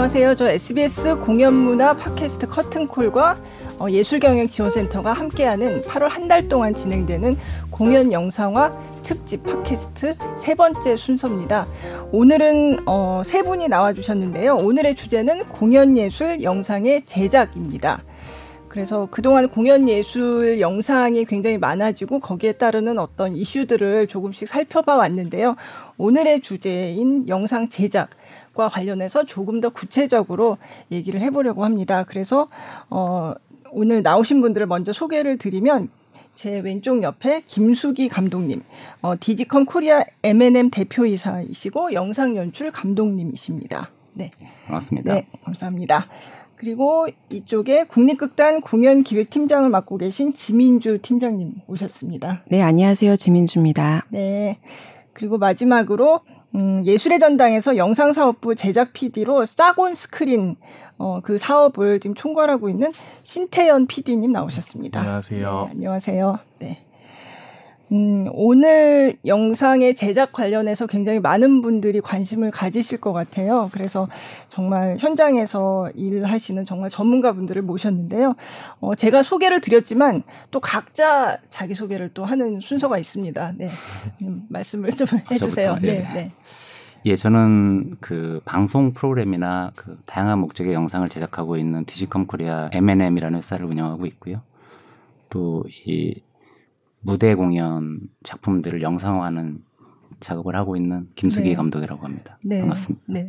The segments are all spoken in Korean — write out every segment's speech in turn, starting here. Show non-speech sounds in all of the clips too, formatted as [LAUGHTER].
안녕하세요. 저 SBS 공연문화 팟캐스트 커튼콜과 어, 예술경영지원센터가 함께하는 8월 한 달 동안 진행되는 공연 영상화 특집 팟캐스트 세 번째 순서입니다. 오늘은 어, 세 분이 나와주셨는데요. 오늘의 주제는 공연예술 영상의 제작입니다. 그래서 그동안 공연 예술 영상이 굉장히 많아지고 거기에 따르는 어떤 이슈들을 조금씩 살펴봐 왔는데요. 오늘의 주제인 영상 제작 과 관련해서 조금 더 구체적으로 얘기를 해보려고 합니다. 그래서 어 오늘 나오신 분들을 먼저 소개를 드리면 제 왼쪽 옆에 김수기 감독님, 어, 디지컴 코리아 M&M 대표이사이시고 영상 연출 감독님이십니다. 네. 반갑습니다. 네, 감사합니다. 그리고 이쪽에 국립극단 공연기획팀장을 맡고 계신 지민주 팀장님 오셨습니다. 네, 안녕하세요. 지민주입니다. 네. 그리고 마지막으로 음, 예술의 전당에서 영상사업부 제작 PD로 싸곤 스크린 어, 그 사업을 지금 총괄하고 있는 신태연 PD님 나오셨습니다. 안녕하세요. 네, 안녕하세요. 네. 음, 오늘 영상의 제작 관련해서 굉장히 많은 분들이 관심을 가지실 것 같아요. 그래서 정말 현장에서 일하시는 정말 전문가분들을 모셨는데요. 어, 제가 소개를 드렸지만 또 각자 자기 소개를 또 하는 순서가 있습니다. 네. 음, 말씀을 좀 해주세요. 저부터, 네, 예. 네. 예, 저는 그 방송 프로그램이나 그 다양한 목적의 영상을 제작하고 있는 디지컴 코리아 M&M이라는 회사를 운영하고 있고요. 또 이 무대 공연 작품들을 영상화하는 작업을 하고 있는 김수기 네. 감독이라고 합니다. 네. 반갑습니다. 네.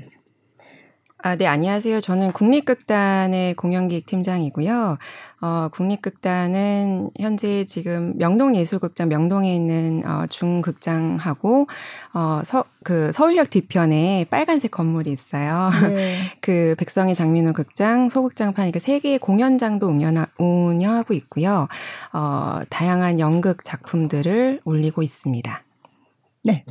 아, 네, 안녕하세요. 저는 국립극단의 공연기획 팀장이고요. 어, 국립극단은 현재 지금 명동예술극장 명동에 있는 어, 중극장하고 어, 서, 그 서울역 뒤편에 빨간색 건물이 있어요. 네. [LAUGHS] 그 백성의 장민호 극장, 소극장판 이렇게 세 개의 공연장도 운영하, 운영하고 있고요. 어, 다양한 연극 작품들을 올리고 있습니다. 네.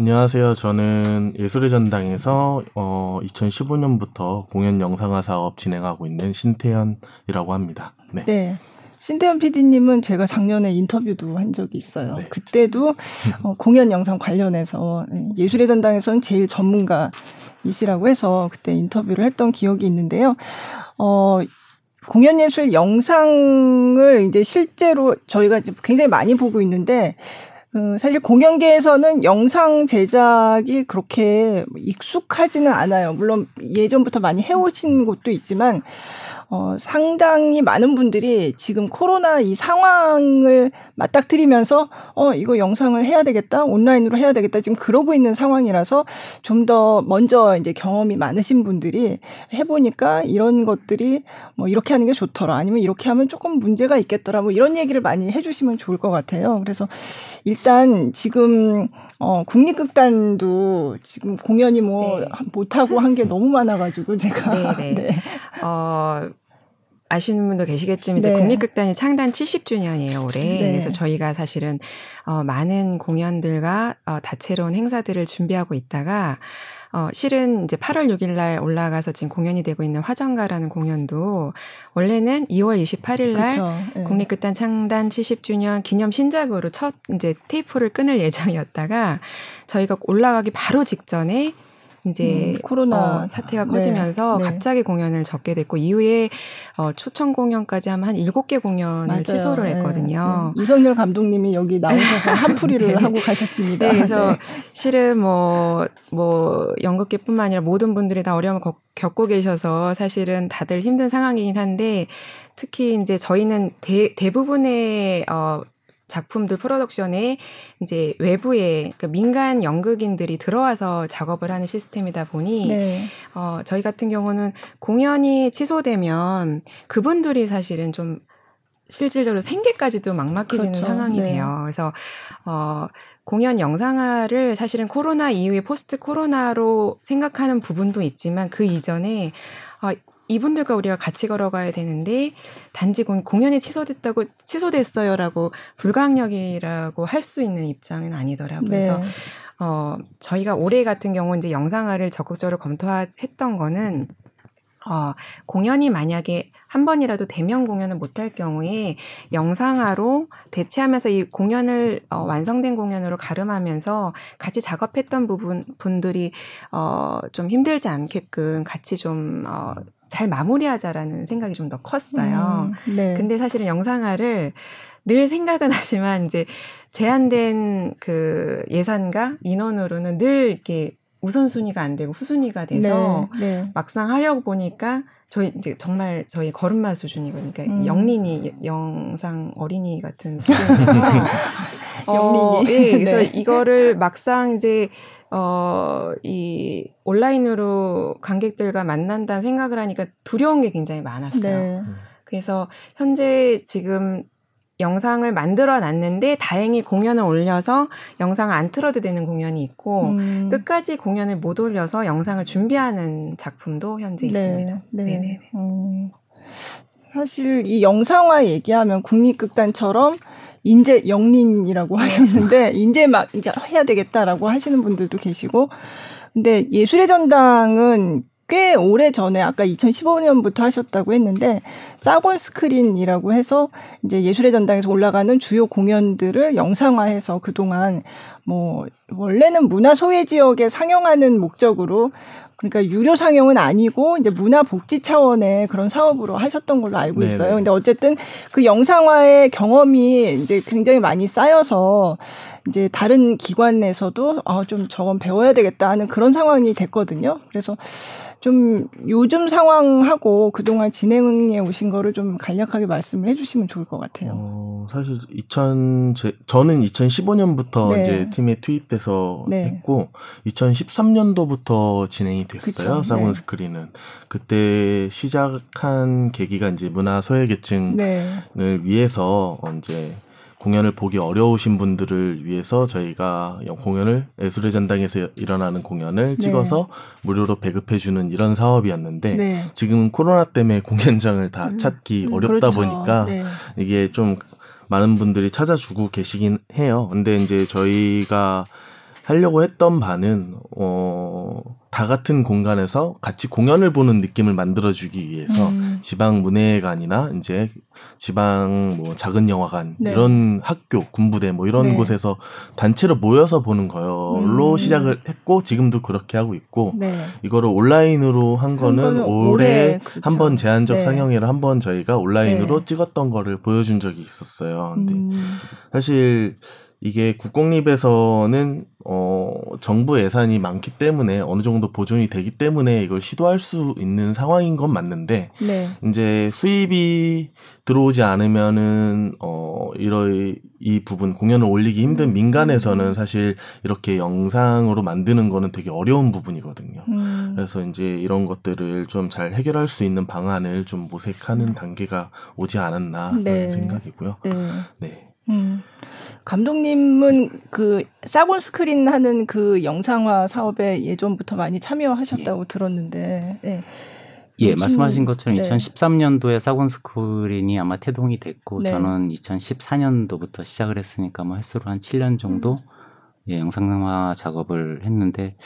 안녕하세요. 저는 예술의 전당에서 어, 2015년부터 공연 영상화 사업 진행하고 있는 신태현이라고 합니다. 네. 네. 신태현 PD님은 제가 작년에 인터뷰도 한 적이 있어요. 네. 그때도 [LAUGHS] 어, 공연 영상 관련해서 네, 예술의 전당에서는 제일 전문가이시라고 해서 그때 인터뷰를 했던 기억이 있는데요. 어, 공연 예술 영상을 이제 실제로 저희가 이제 굉장히 많이 보고 있는데 그 사실 공연계에서는 영상 제작이 그렇게 익숙하지는 않아요. 물론 예전부터 많이 해오신 곳도 있지만 어, 상당히 많은 분들이 지금 코로나 이 상황을 맞닥뜨리면서 어, 이거 영상을 해야 되겠다, 온라인으로 해야 되겠다, 지금 그러고 있는 상황이라서 좀 더 먼저 이제 경험이 많으신 분들이 해보니까 이런 것들이 뭐 이렇게 하는 게 좋더라, 아니면 이렇게 하면 조금 문제가 있겠더라, 뭐 이런 얘기를 많이 해주시면 좋을 것 같아요. 그래서 일단 지금 어, 국립극단도 지금 공연이 뭐 네. 못하고 한 게 너무 많아가지고 제가. 네, 네. [LAUGHS] 어, 아시는 분도 계시겠지만 이제 네. 국립극단이 창단 70주년이에요 올해. 네. 그래서 저희가 사실은 어, 많은 공연들과 어, 다채로운 행사들을 준비하고 있다가 어, 실은 이제 8월 6일 날 올라가서 지금 공연이 되고 있는 화정가라는 공연도 원래는 2월 28일 날 그쵸. 예. 국립극단 창단 70주년 기념 신작으로 첫 이제 테이프를 끊을 예정이었다가 저희가 올라가기 바로 직전에 이제 음, 코로나. 어, 사태가 네, 커지면서 네. 갑자기 공연을 접게 됐고 이후에 어, 초청 공연까지 하면 한 7개 공연을 맞아요. 취소를 네, 했거든요. 네. 이성열 감독님이 여기 나오셔서 한풀이를 [LAUGHS] 네. 하고 가셨습니다. 네, 그래서 네. 실은 뭐, 뭐, 연극계뿐만 아니라 모든 분들이 다 어려움을 겪- 겪고 계셔서 사실은 다들 힘든 상황이긴 한데 특히 이제 저희는 대, 대부분의, 어, 작품들 프로덕션에 이제 외부에 그러니까 민간 연극인들이 들어와서 작업을 하는 시스템이다 보니 네. 어, 저희 같은 경우는 공연이 취소되면 그분들이 사실은 좀 실질적으로 생계까지도 막막해지는 그렇죠. 상황이 네. 돼요. 그래서 어, 공연 영상화를 사실은 코로나 이후에 포스트 코로나로 생각하는 부분도 있지만 그 이전에 어, 이분들과 우리가 같이 걸어가야 되는데 단지 공- 공연이 취소됐다고 취소됐어요라고 불가항력이라고 할 수 있는 입장은 아니더라고요. 네. 그래서 어, 저희가 올해 같은 경우 이제 영상화를 적극적으로 검토했던 거는 어, 공연이 만약에 한 번이라도 대면 공연을 못할 경우에 영상화로 대체하면서 이 공연을 어, 완성된 공연으로 가름하면서 같이 작업했던 부분 분들이 어, 좀 힘들지 않게끔 같이 좀 어, 잘 마무리하자라는 생각이 좀 더 컸어요. 음, 네. 근데 사실은 영상화를 늘 생각은 하지만 이제 제한된 그 예산과 인원으로는 늘 이렇게 우선순위가 안 되고 후순위가 돼서 네, 네. 막상 하려고 보니까 저희 이제 정말 저희 걸음마 수준이거든요. 그러니까 음. 영린이 영상 어린이 같은 수준이라서 [LAUGHS] 어, 영린이. 예, 그래서 [LAUGHS] 네. 이거를 막상 이제 어, 이 온라인으로 관객들과 만난다는 생각을 하니까 두려운 게 굉장히 많았어요. 네. 그래서 현재 지금 영상을 만들어 놨는데 다행히 공연을 올려서 영상을 안 틀어도 되는 공연이 있고 음. 끝까지 공연을 못 올려서 영상을 준비하는 작품도 현재 있습니다. 네. 네네. 음, 사실 이 영상화 얘기하면 국립극단처럼 인제 영린이라고 네. 하셨는데 인제 막 이제 해야 되겠다라고 하시는 분들도 계시고 근데 예술의 전당은 꽤 오래 전에 아까 2015년부터 하셨다고 했는데 SAC on Screen이라고 해서 이제 예술의 전당에서 올라가는 주요 공연들을 영상화해서 그동안 뭐 원래는 문화 소외 지역에 상영하는 목적으로 그러니까 유료 상영은 아니고 이제 문화 복지 차원의 그런 사업으로 하셨던 걸로 알고 네네. 있어요. 근데 어쨌든 그 영상화의 경험이 이제 굉장히 많이 쌓여서 이제 다른 기관에서도 아, 좀 저건 배워야 되겠다 하는 그런 상황이 됐거든요. 그래서 좀 요즘 상황하고 그동안 진행해 오신 거를 좀 간략하게 말씀을 해주시면 좋을 것 같아요. 어, 사실 2000 제, 저는 2015년부터 네. 이제 팀에 투입돼서 네. 했고 2013년도부터 진행이 됐어요. 사본 네. 스크린은 그때 시작한 계기가 이제 문화 소외계층을 네. 위해서 어, 이제 공연을 보기 어려우신 분들을 위해서 저희가 영- 공연을 예술의 전당에서 일어나는 공연을 네. 찍어서 무료로 배급해 주는 이런 사업이었는데 네. 지금은 코로나 때문에 공연장을 다 음, 찾기 음, 어렵다 그렇죠. 보니까 네. 이게 좀 많은 분들이 찾아주고 계시긴 해요. 근데 이제 저희가 하려고 했던 바는 어, 다 같은 공간에서 같이 공연을 보는 느낌을 만들어주기 위해서 음. 지방 문예관이나 이제 지방 뭐 작은 영화관 네. 이런 학교 군부대 뭐 이런 네. 곳에서 단체로 모여서 보는 걸로 음. 시작을 했고 지금도 그렇게 하고 있고 네. 이거를 온라인으로 한 거는 올해 그렇죠. 한번 제한적 네. 상영회를 한 번 저희가 온라인으로 네. 찍었던 거를 보여준 적이 있었어요. 근데 음. 사실 이게 국공립에서는 어 정부 예산이 많기 때문에 어느 정도 보존이 되기 때문에 이걸 시도할 수 있는 상황인 건 맞는데 네. 이제 수입이 들어오지 않으면은 어 이런 이 부분 공연을 올리기 힘든 음. 민간에서는 사실 이렇게 영상으로 만드는 거는 되게 어려운 부분이거든요. 음. 그래서 이제 이런 것들을 좀 잘 해결할 수 있는 방안을 좀 모색하는 단계가 오지 않았나 음. 네. 생각이고요. 네. 네. 음. 감독님은 그 SAC on Screen 하는 그 영상화 사업에 예전부터 많이 참여하셨다고 들었는데, 네. 예, 무슨- 말씀하신 것처럼 네. 2013년도에 SAC on Screen이 아마 태동이 됐고 네. 저는 2014년도부터 시작을 했으니까 뭐 햇수로 한 7년 정도 음. 예, 영상화 작업을 했는데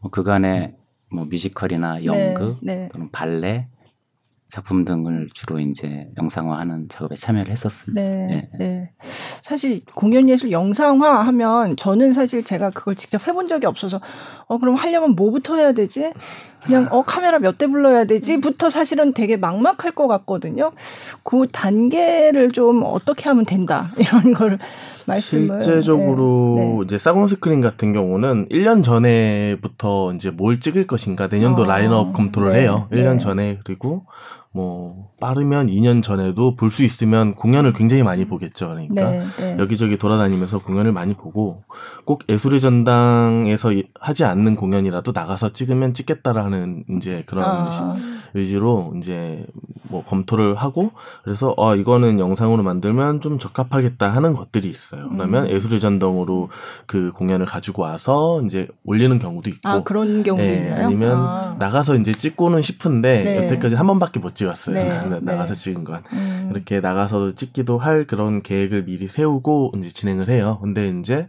뭐 그간에 뭐 뮤지컬이나 연극 네, 네. 또는 발레 작품 등을 주로 이제 영상화하는 작업에 참여를 했었습니다. 네, 예. 네. 사실 공연 예술 영상화 하면 저는 사실 제가 그걸 직접 해본 적이 없어서 어 그럼 하려면 뭐부터 해야 되지? 그냥 어 카메라 몇 대 불러야 되지?부터 사실은 되게 막막할 것 같거든요. 그 단계를 좀 어떻게 하면 된다 이런 걸 말씀을 실제적으로 네, 네. 이제 사곤 스크린 같은 경우는 1년 전에부터 이제 뭘 찍을 것인가 내년도 어, 라인업 검토를 네, 해요. 1년 네. 전에 그리고 뭐 빠르면 2년 전에도 볼 수 있으면 공연을 굉장히 많이 보겠죠. 그러니까 네, 네. 여기저기 돌아다니면서 공연을 많이 보고 꼭 예술의 전당에서 이- 하지 않는 공연이라도 나가서 찍으면 찍겠다라는 이제 그런 아, 의지로 이제 뭐 검토를 하고 그래서 아 이거는 영상으로 만들면 좀 적합하겠다 하는 것들이 있어요. 그러면 음. 예술의 전당으로 그 공연을 가지고 와서 이제 올리는 경우도 있고 아 그런 경우도 예, 있나요? 아니면 아. 나가서 이제 찍고는 싶은데 네. 여태까지 한 번밖에 못 찍 었어요. 네, [LAUGHS] 나- 네. 나가서 찍은 건. 음. 이렇게 나가서 찍기도 할 그런 계획을 미리 세우고 이제 진행을 해요. 근데 이제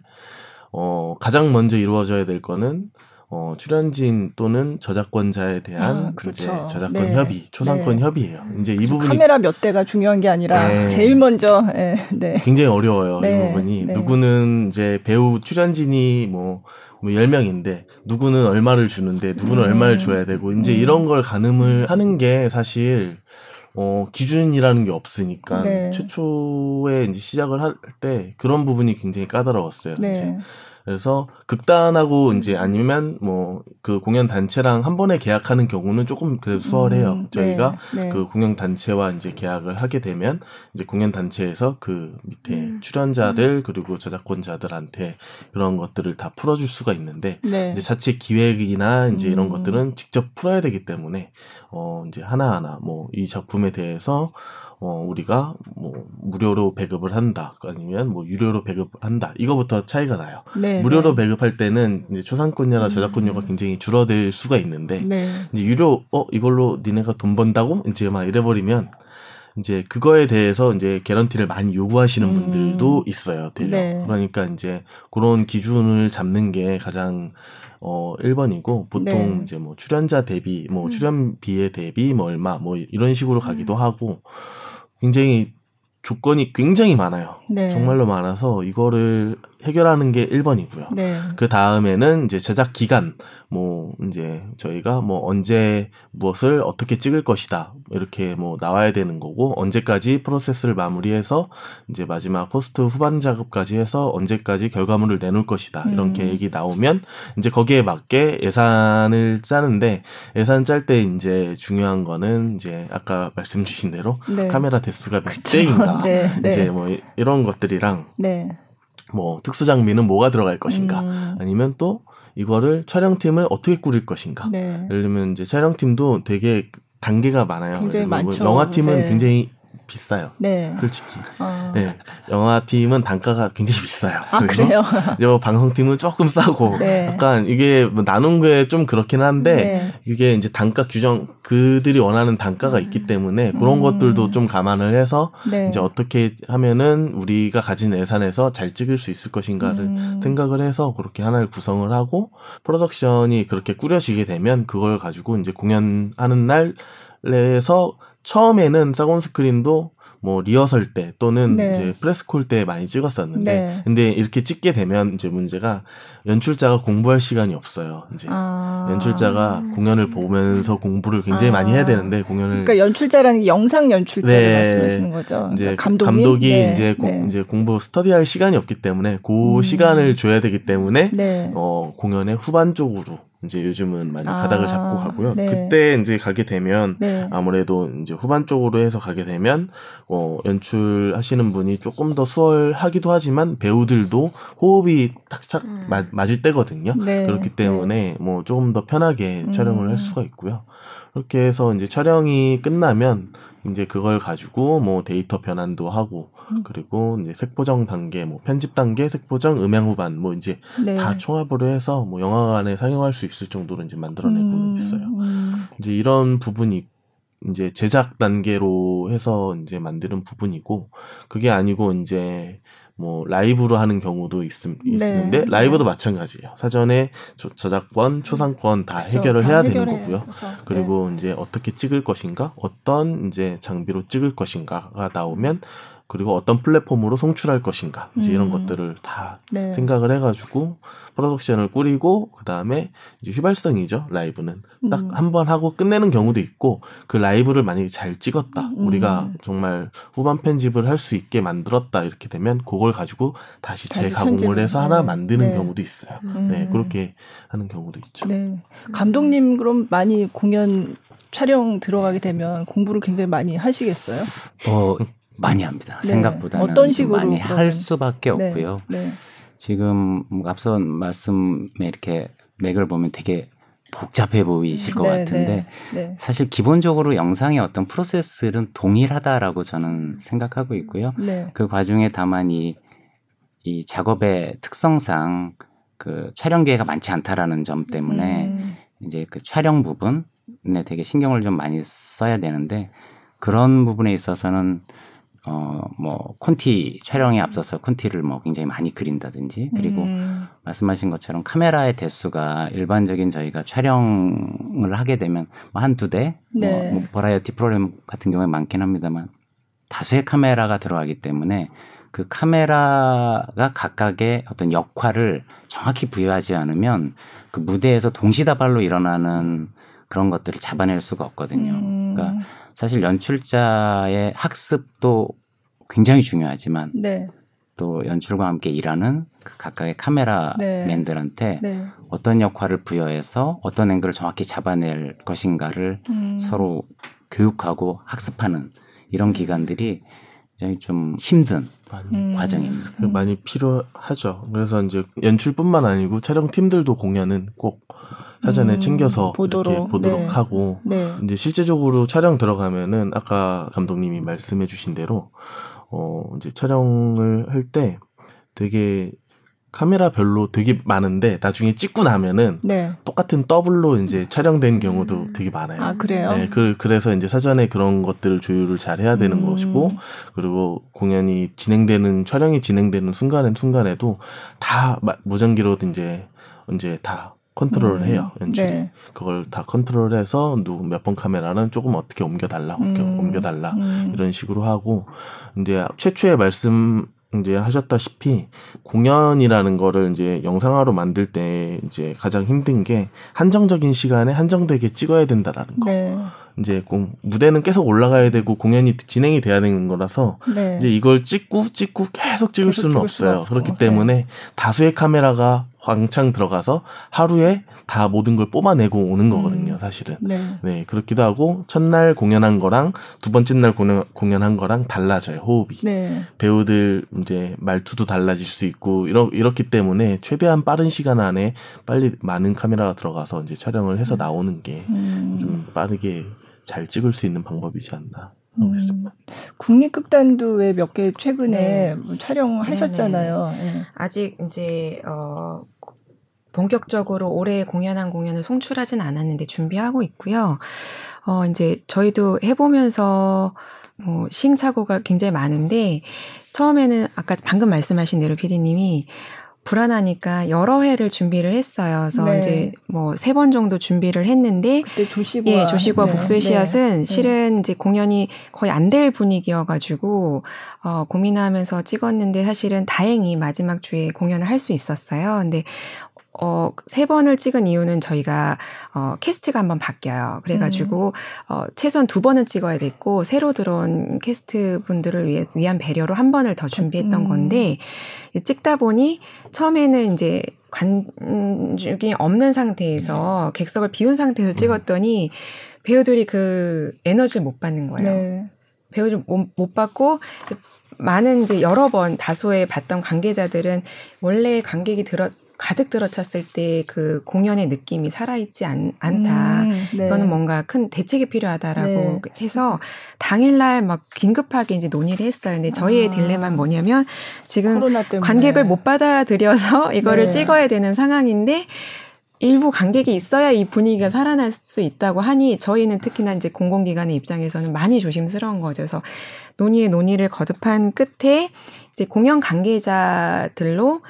어 가장 먼저 이루어져야 될 거는 어, 출연진 또는 저작권자에 대한 아, 그렇죠. 이제 저작권 네. 협의, 초상권 네. 협의예요. 이제 이 부분이 카메라 몇 대가 중요한 게 아니라 네. 제일 먼저 예, 네. 굉장히 어려워요. 네, 이 부분이. 네. 누구는 이제 배우 출연진이 뭐, 뭐 10명인데, 누구는 얼마를 주는데, 누구는 음. 얼마를 줘야 되고, 이제 음. 이런 걸 가늠을 하는 게 사실, 어, 기준이라는 게 없으니까, 네. 최초에 이제 시작을 할 때 그런 부분이 굉장히 까다로웠어요. 이제. 네. 그래서 극단하고 이제 아니면 뭐 그 공연 단체랑 한 번에 계약하는 경우는 조금 그래도 수월해요. 음, 저희가 네, 네. 그 공연 단체와 이제 계약을 하게 되면 이제 공연 단체에서 그 밑에 음. 출연자들 그리고 저작권자들한테 그런 것들을 다 풀어줄 수가 있는데 네. 이제 자체 기획이나 이제 이런 음. 것들은 직접 풀어야 되기 때문에 어 이제 하나하나 뭐 이 작품에 대해서 어 우리가 뭐 무료로 배급을 한다 아니면 뭐 유료로 배급한다 이거부터 차이가 나요. 네, 무료로 네. 배급할 때는 이제 초상권료나 저작권료가 음. 굉장히 줄어들 수가 있는데 네. 이제 유료 어 이걸로 니네가 돈 번다고 이제 막 이래버리면 이제 그거에 대해서 이제 개런티를 많이 요구하시는 음. 분들도 있어요. 되려. 네. 그러니까 이제 그런 기준을 잡는 게 가장 어 1번이고 보통 네. 이제 뭐 출연자 대비 뭐 음. 출연비에 대비 뭐 얼마 뭐 이런 식으로 가기도 하고 굉장히 조건이 굉장히 많아요. 네. 정말로 많아서 이거를 해결하는 게 1번이고요. 네. 그 다음에는 이제 제작 기간, 뭐, 이제 저희가 뭐 언제 무엇을 어떻게 찍을 것이다. 이렇게 뭐 나와야 되는 거고, 언제까지 프로세스를 마무리해서 이제 마지막 포스트 후반 작업까지 해서 언제까지 결과물을 내놓을 것이다. 이런 음. 계획이 나오면 이제 거기에 맞게 예산을 짜는데, 예산 짤 때 이제 중요한 거는 이제 아까 말씀 주신 대로 네. 카메라 대수가 몇. 대인가. [LAUGHS] 네, 네. 이제 뭐 이- 이런 것들이랑 네. 뭐 특수 장비는 뭐가 들어갈 것인가 음. 아니면 또 이거를 촬영팀을 어떻게 꾸릴 것인가 네. 예를 들면 이제 촬영팀도 되게 단계가 많아요 굉장히 많죠. 영화팀은 네. 굉장히 비싸요 네. 솔직히 아, 네 영화팀은 단가가 굉장히 비싸요 아 그래요? 이제 뭐 방송팀은 조금 싸고 네. 약간 이게 뭐 나눈 게 좀 그렇긴 한데 네. 이게 이제 단가 규정 그들이 원하는 단가가 있기 때문에 그런 음. 것들도 좀 감안을 해서 네. 이제 어떻게 하면은 우리가 가진 예산에서 잘 찍을 수 있을 것인가를 음. 생각을 해서 그렇게 하나를 구성을 하고 프로덕션이 그렇게 꾸려지게 되면 그걸 가지고 이제 공연하는 날에서 처음에는 SAC on Screen도 뭐 리허설 때 또는 네. 이제 press call 때 많이 찍었었는데 네. 근데 이렇게 찍게 되면 이제 문제가 연출자가 공부할 시간이 없어요. 이제 아. 연출자가 공연을 보면서 공부를 굉장히 아. 많이 해야 되는데 공연을 그러니까 연출자라는 게 영상 연출자를 네. 말씀하시는 거죠. 이제 그러니까? 감독이 네. 이제, 고- 네. 이제 공부 스터디할 시간이 없기 때문에 그 음. 시간을 줘야 되기 때문에 네. 어 공연의 후반 쪽으로 이제 요즘은 많이 아, 가닥을 잡고 가고요. 네. 그때 이제 가게 되면 네. 아무래도 이제 후반 쪽으로 해서 가게 되면 어 연출하시는 분이 조금 더 수월하기도 하지만 배우들도 호흡이 탁탁 음. 맞- 맞을 때거든요. 네. 그렇기 때문에 뭐 조금 더 편하게 음. 촬영을 할 수가 있고요. 그렇게 해서 이제 촬영이 끝나면 이제 그걸 가지고 뭐 데이터 변환도 하고 음. 그리고 이제 색보정 단계, 뭐 편집 단계, 색보정, 음향 후반 뭐 이제 네. 다 총합으로 해서 뭐 영화관에 상영할 수 있을 정도로 이제 만들어내고는 음, 있어요. 음. 이제 이런 부분이 이제 제작 단계로 해서 이제 만드는 부분이고 그게 아니고 이제 뭐 라이브로 하는 경우도 있음, 네. 있는데 라이브도 마찬가지예요. 사전에 저, 저작권, 초상권 다 그렇죠. 해결을 다 해야 되는. 거고요. 네. 그리고 이제 어떻게 찍을 것인가, 어떤 이제 장비로 찍을 것인가가 나오면 그리고 어떤 플랫폼으로 송출할 것인가 이제 이런 음. 것들을 다 네. 생각을 해가지고 프로덕션을 꾸리고 그 다음에 이제 휘발성이죠 라이브는 딱 음. 한번 하고 끝내는 경우도 있고 그 라이브를 만약에 잘 찍었다 음. 우리가 정말 후반 편집을 할 수 있게 만들었다 이렇게 되면 그걸 가지고 다시 다시 재가공을 해서 하나 네. 만드는 네. 경우도 있어요. 음. 네 그렇게 하는 경우도 있죠. 네. 감독님 그럼 많이 공연 촬영 들어가게 되면 공부를 굉장히 많이 하시겠어요? 어, 많이 합니다. 네. 생각보다는 어떤 식으로 많이 그러면? 할 수밖에 없고요. 네. 네. 지금 뭐 앞서 말씀에 이렇게 맥을 보면 되게 복잡해 보이실 것 네, 같은데 네. 네. 사실 기본적으로 영상의 어떤 프로세스는 동일하다라고 저는 생각하고 있고요. 네. 그 과정에 다만 이, 이 작업의 특성상 그 촬영 기회가 많지 않다라는 점 때문에 음. 이제 그 촬영 부분에 되게 신경을 좀 많이 써야 되는데 그런 부분에 있어서는 어뭐 콘티 촬영에 앞서서 콘티를 뭐 굉장히 많이 그린다든지 그리고 음. 말씀하신 것처럼 카메라의 대수가 일반적인 저희가 촬영을 하게 되면 뭐 한두 대, 네. 뭐, 뭐 버라이어티 프로그램 같은 경우에 많긴 합니다만 다수의 카메라가 들어가기 때문에 그 카메라가 각각의 어떤 역할을 정확히 부여하지 않으면 그 무대에서 동시다발로 일어나는 그런 것들을 잡아낼 수가 없거든요. 음. 그러니까 사실 연출자의 학습도 굉장히 중요하지만 네. 또 연출과 함께 일하는 그 각각의 카메라맨들한테 네. 어떤 역할을 부여해서 어떤 앵글을 정확히 잡아낼 것인가를 음. 서로 교육하고 학습하는 이런 기간들이 굉장히 좀 힘든 많이, 음. 과정입니다. 그 많이 필요하죠. 그래서 이제 연출뿐만 아니고 촬영 팀들도 공연은 꼭 사전에 음, 챙겨서 보도록, 이렇게 보도록 네. 하고 네. 이제 실제적으로 촬영 들어가면은 아까 감독님이 말씀해주신 대로 어 이제 촬영을 할 때 되게 카메라별로 되게 많은데 나중에 찍고 나면은 네. 똑같은 더블로 이제 촬영된 경우도 되게 많아요. 아 그래요? 네, 그, 그래서 이제 사전에 그런 것들을 조율을 잘 해야 되는 음. 것이고, 그리고 공연이 진행되는, 촬영이 진행되는 순간엔 순간에도 다 마- 무전기로 이제, 이제 다 컨트롤을 음. 해요, 연출이. 네. 그걸 다 컨트롤해서 누구 몇 번 카메라는 조금 어떻게 옮겨달라, 옮겨, 음. 옮겨달라. 음. 이런 식으로 하고, 이제 최초에 말씀, 이제 하셨다시피 공연이라는 거를 이제 영상화로 만들 때 이제 가장 힘든 게 한정적인 시간에 한정되게 찍어야 된다라는 거. 네. 이제 공- 무대는 계속 올라가야 되고 공연이 진행이 돼야 되는 거라서 네. 이제 이걸 찍고 찍고 계속 찍을 계속 수는 찍을 없어요. 그렇기 네. 때문에 다수의 카메라가 왕창 들어가서 하루에 다 모든 걸 뽑아내고 오는 거거든요, 음. 사실은. 네. 네, 그렇기도 하고 첫날 공연한 거랑 두 번째 날 공연, 공연한 거랑 달라져요, 호흡이. 네. 배우들 이제 말투도 달라질 수 있고 이렇, 이렇기 때문에 최대한 빠른 시간 안에 빨리 많은 카메라가 들어가서 이제 촬영을 해서 나오는 게 음. 좀 빠르게 잘 찍을 수 있는 방법이지 않나 음. 국립극단도 왜 몇 개 최근에 네. 뭐 촬영하셨잖아요. 네. 아직 이제 어 본격적으로 올해 공연한 공연을 송출하진 않았는데 준비하고 있고요. 어 이제 저희도 해보면서 뭐 시행착오가 굉장히 많은데 처음에는 아까 방금 말씀하신 대로 피디님이 불안하니까 여러 회를 준비를 했어요. 그래서 네. 이제 뭐 세 번 정도 준비를 했는데 그때 조시과 예, 조시과 네. 복수의 네. 씨앗은 실은 이제 공연이 거의 안 될 분위기여가지고 어, 고민하면서 찍었는데 사실은 다행히 마지막 주에 공연을 할 수 있었어요. 근데 어, 세 번을 찍은 이유는 저희가, 어, 캐스트가 한번 바뀌어요. 그래가지고, 어, 최소한 두 번은 찍어야 됐고, 새로 들어온 캐스트 분들을 위해, 위한 배려로 한 번을 더 준비했던 음. 건데, 찍다 보니, 처음에는 이제, 관중이 없는 상태에서, 객석을 비운 상태에서 찍었더니, 배우들이 그 에너지를 못 받는 거예요. 네. 배우를 못, 못 받고 이제 많은 이제 여러 번 다수의 봤던 관계자들은 원래 관객이 들어 가득 들어찼을 때 그 공연의 느낌이 살아있지 않, 않다. 음, 네. 이거는 뭔가 큰 대책이 필요하다라고 네. 해서 당일날 막 긴급하게 이제 논의를 했어요. 근데 저희의 아. 딜레마는 뭐냐면 지금 관객을 못 받아들여서 [LAUGHS] 이거를 네. 찍어야 되는 상황인데 일부 관객이 있어야 이 분위기가 살아날 수 있다고 하니 저희는 특히나 이제 공공기관의 입장에서는 많이 조심스러운 거죠. 그래서 논의에 논의를 거듭한 끝에 이제 공연 관계자들로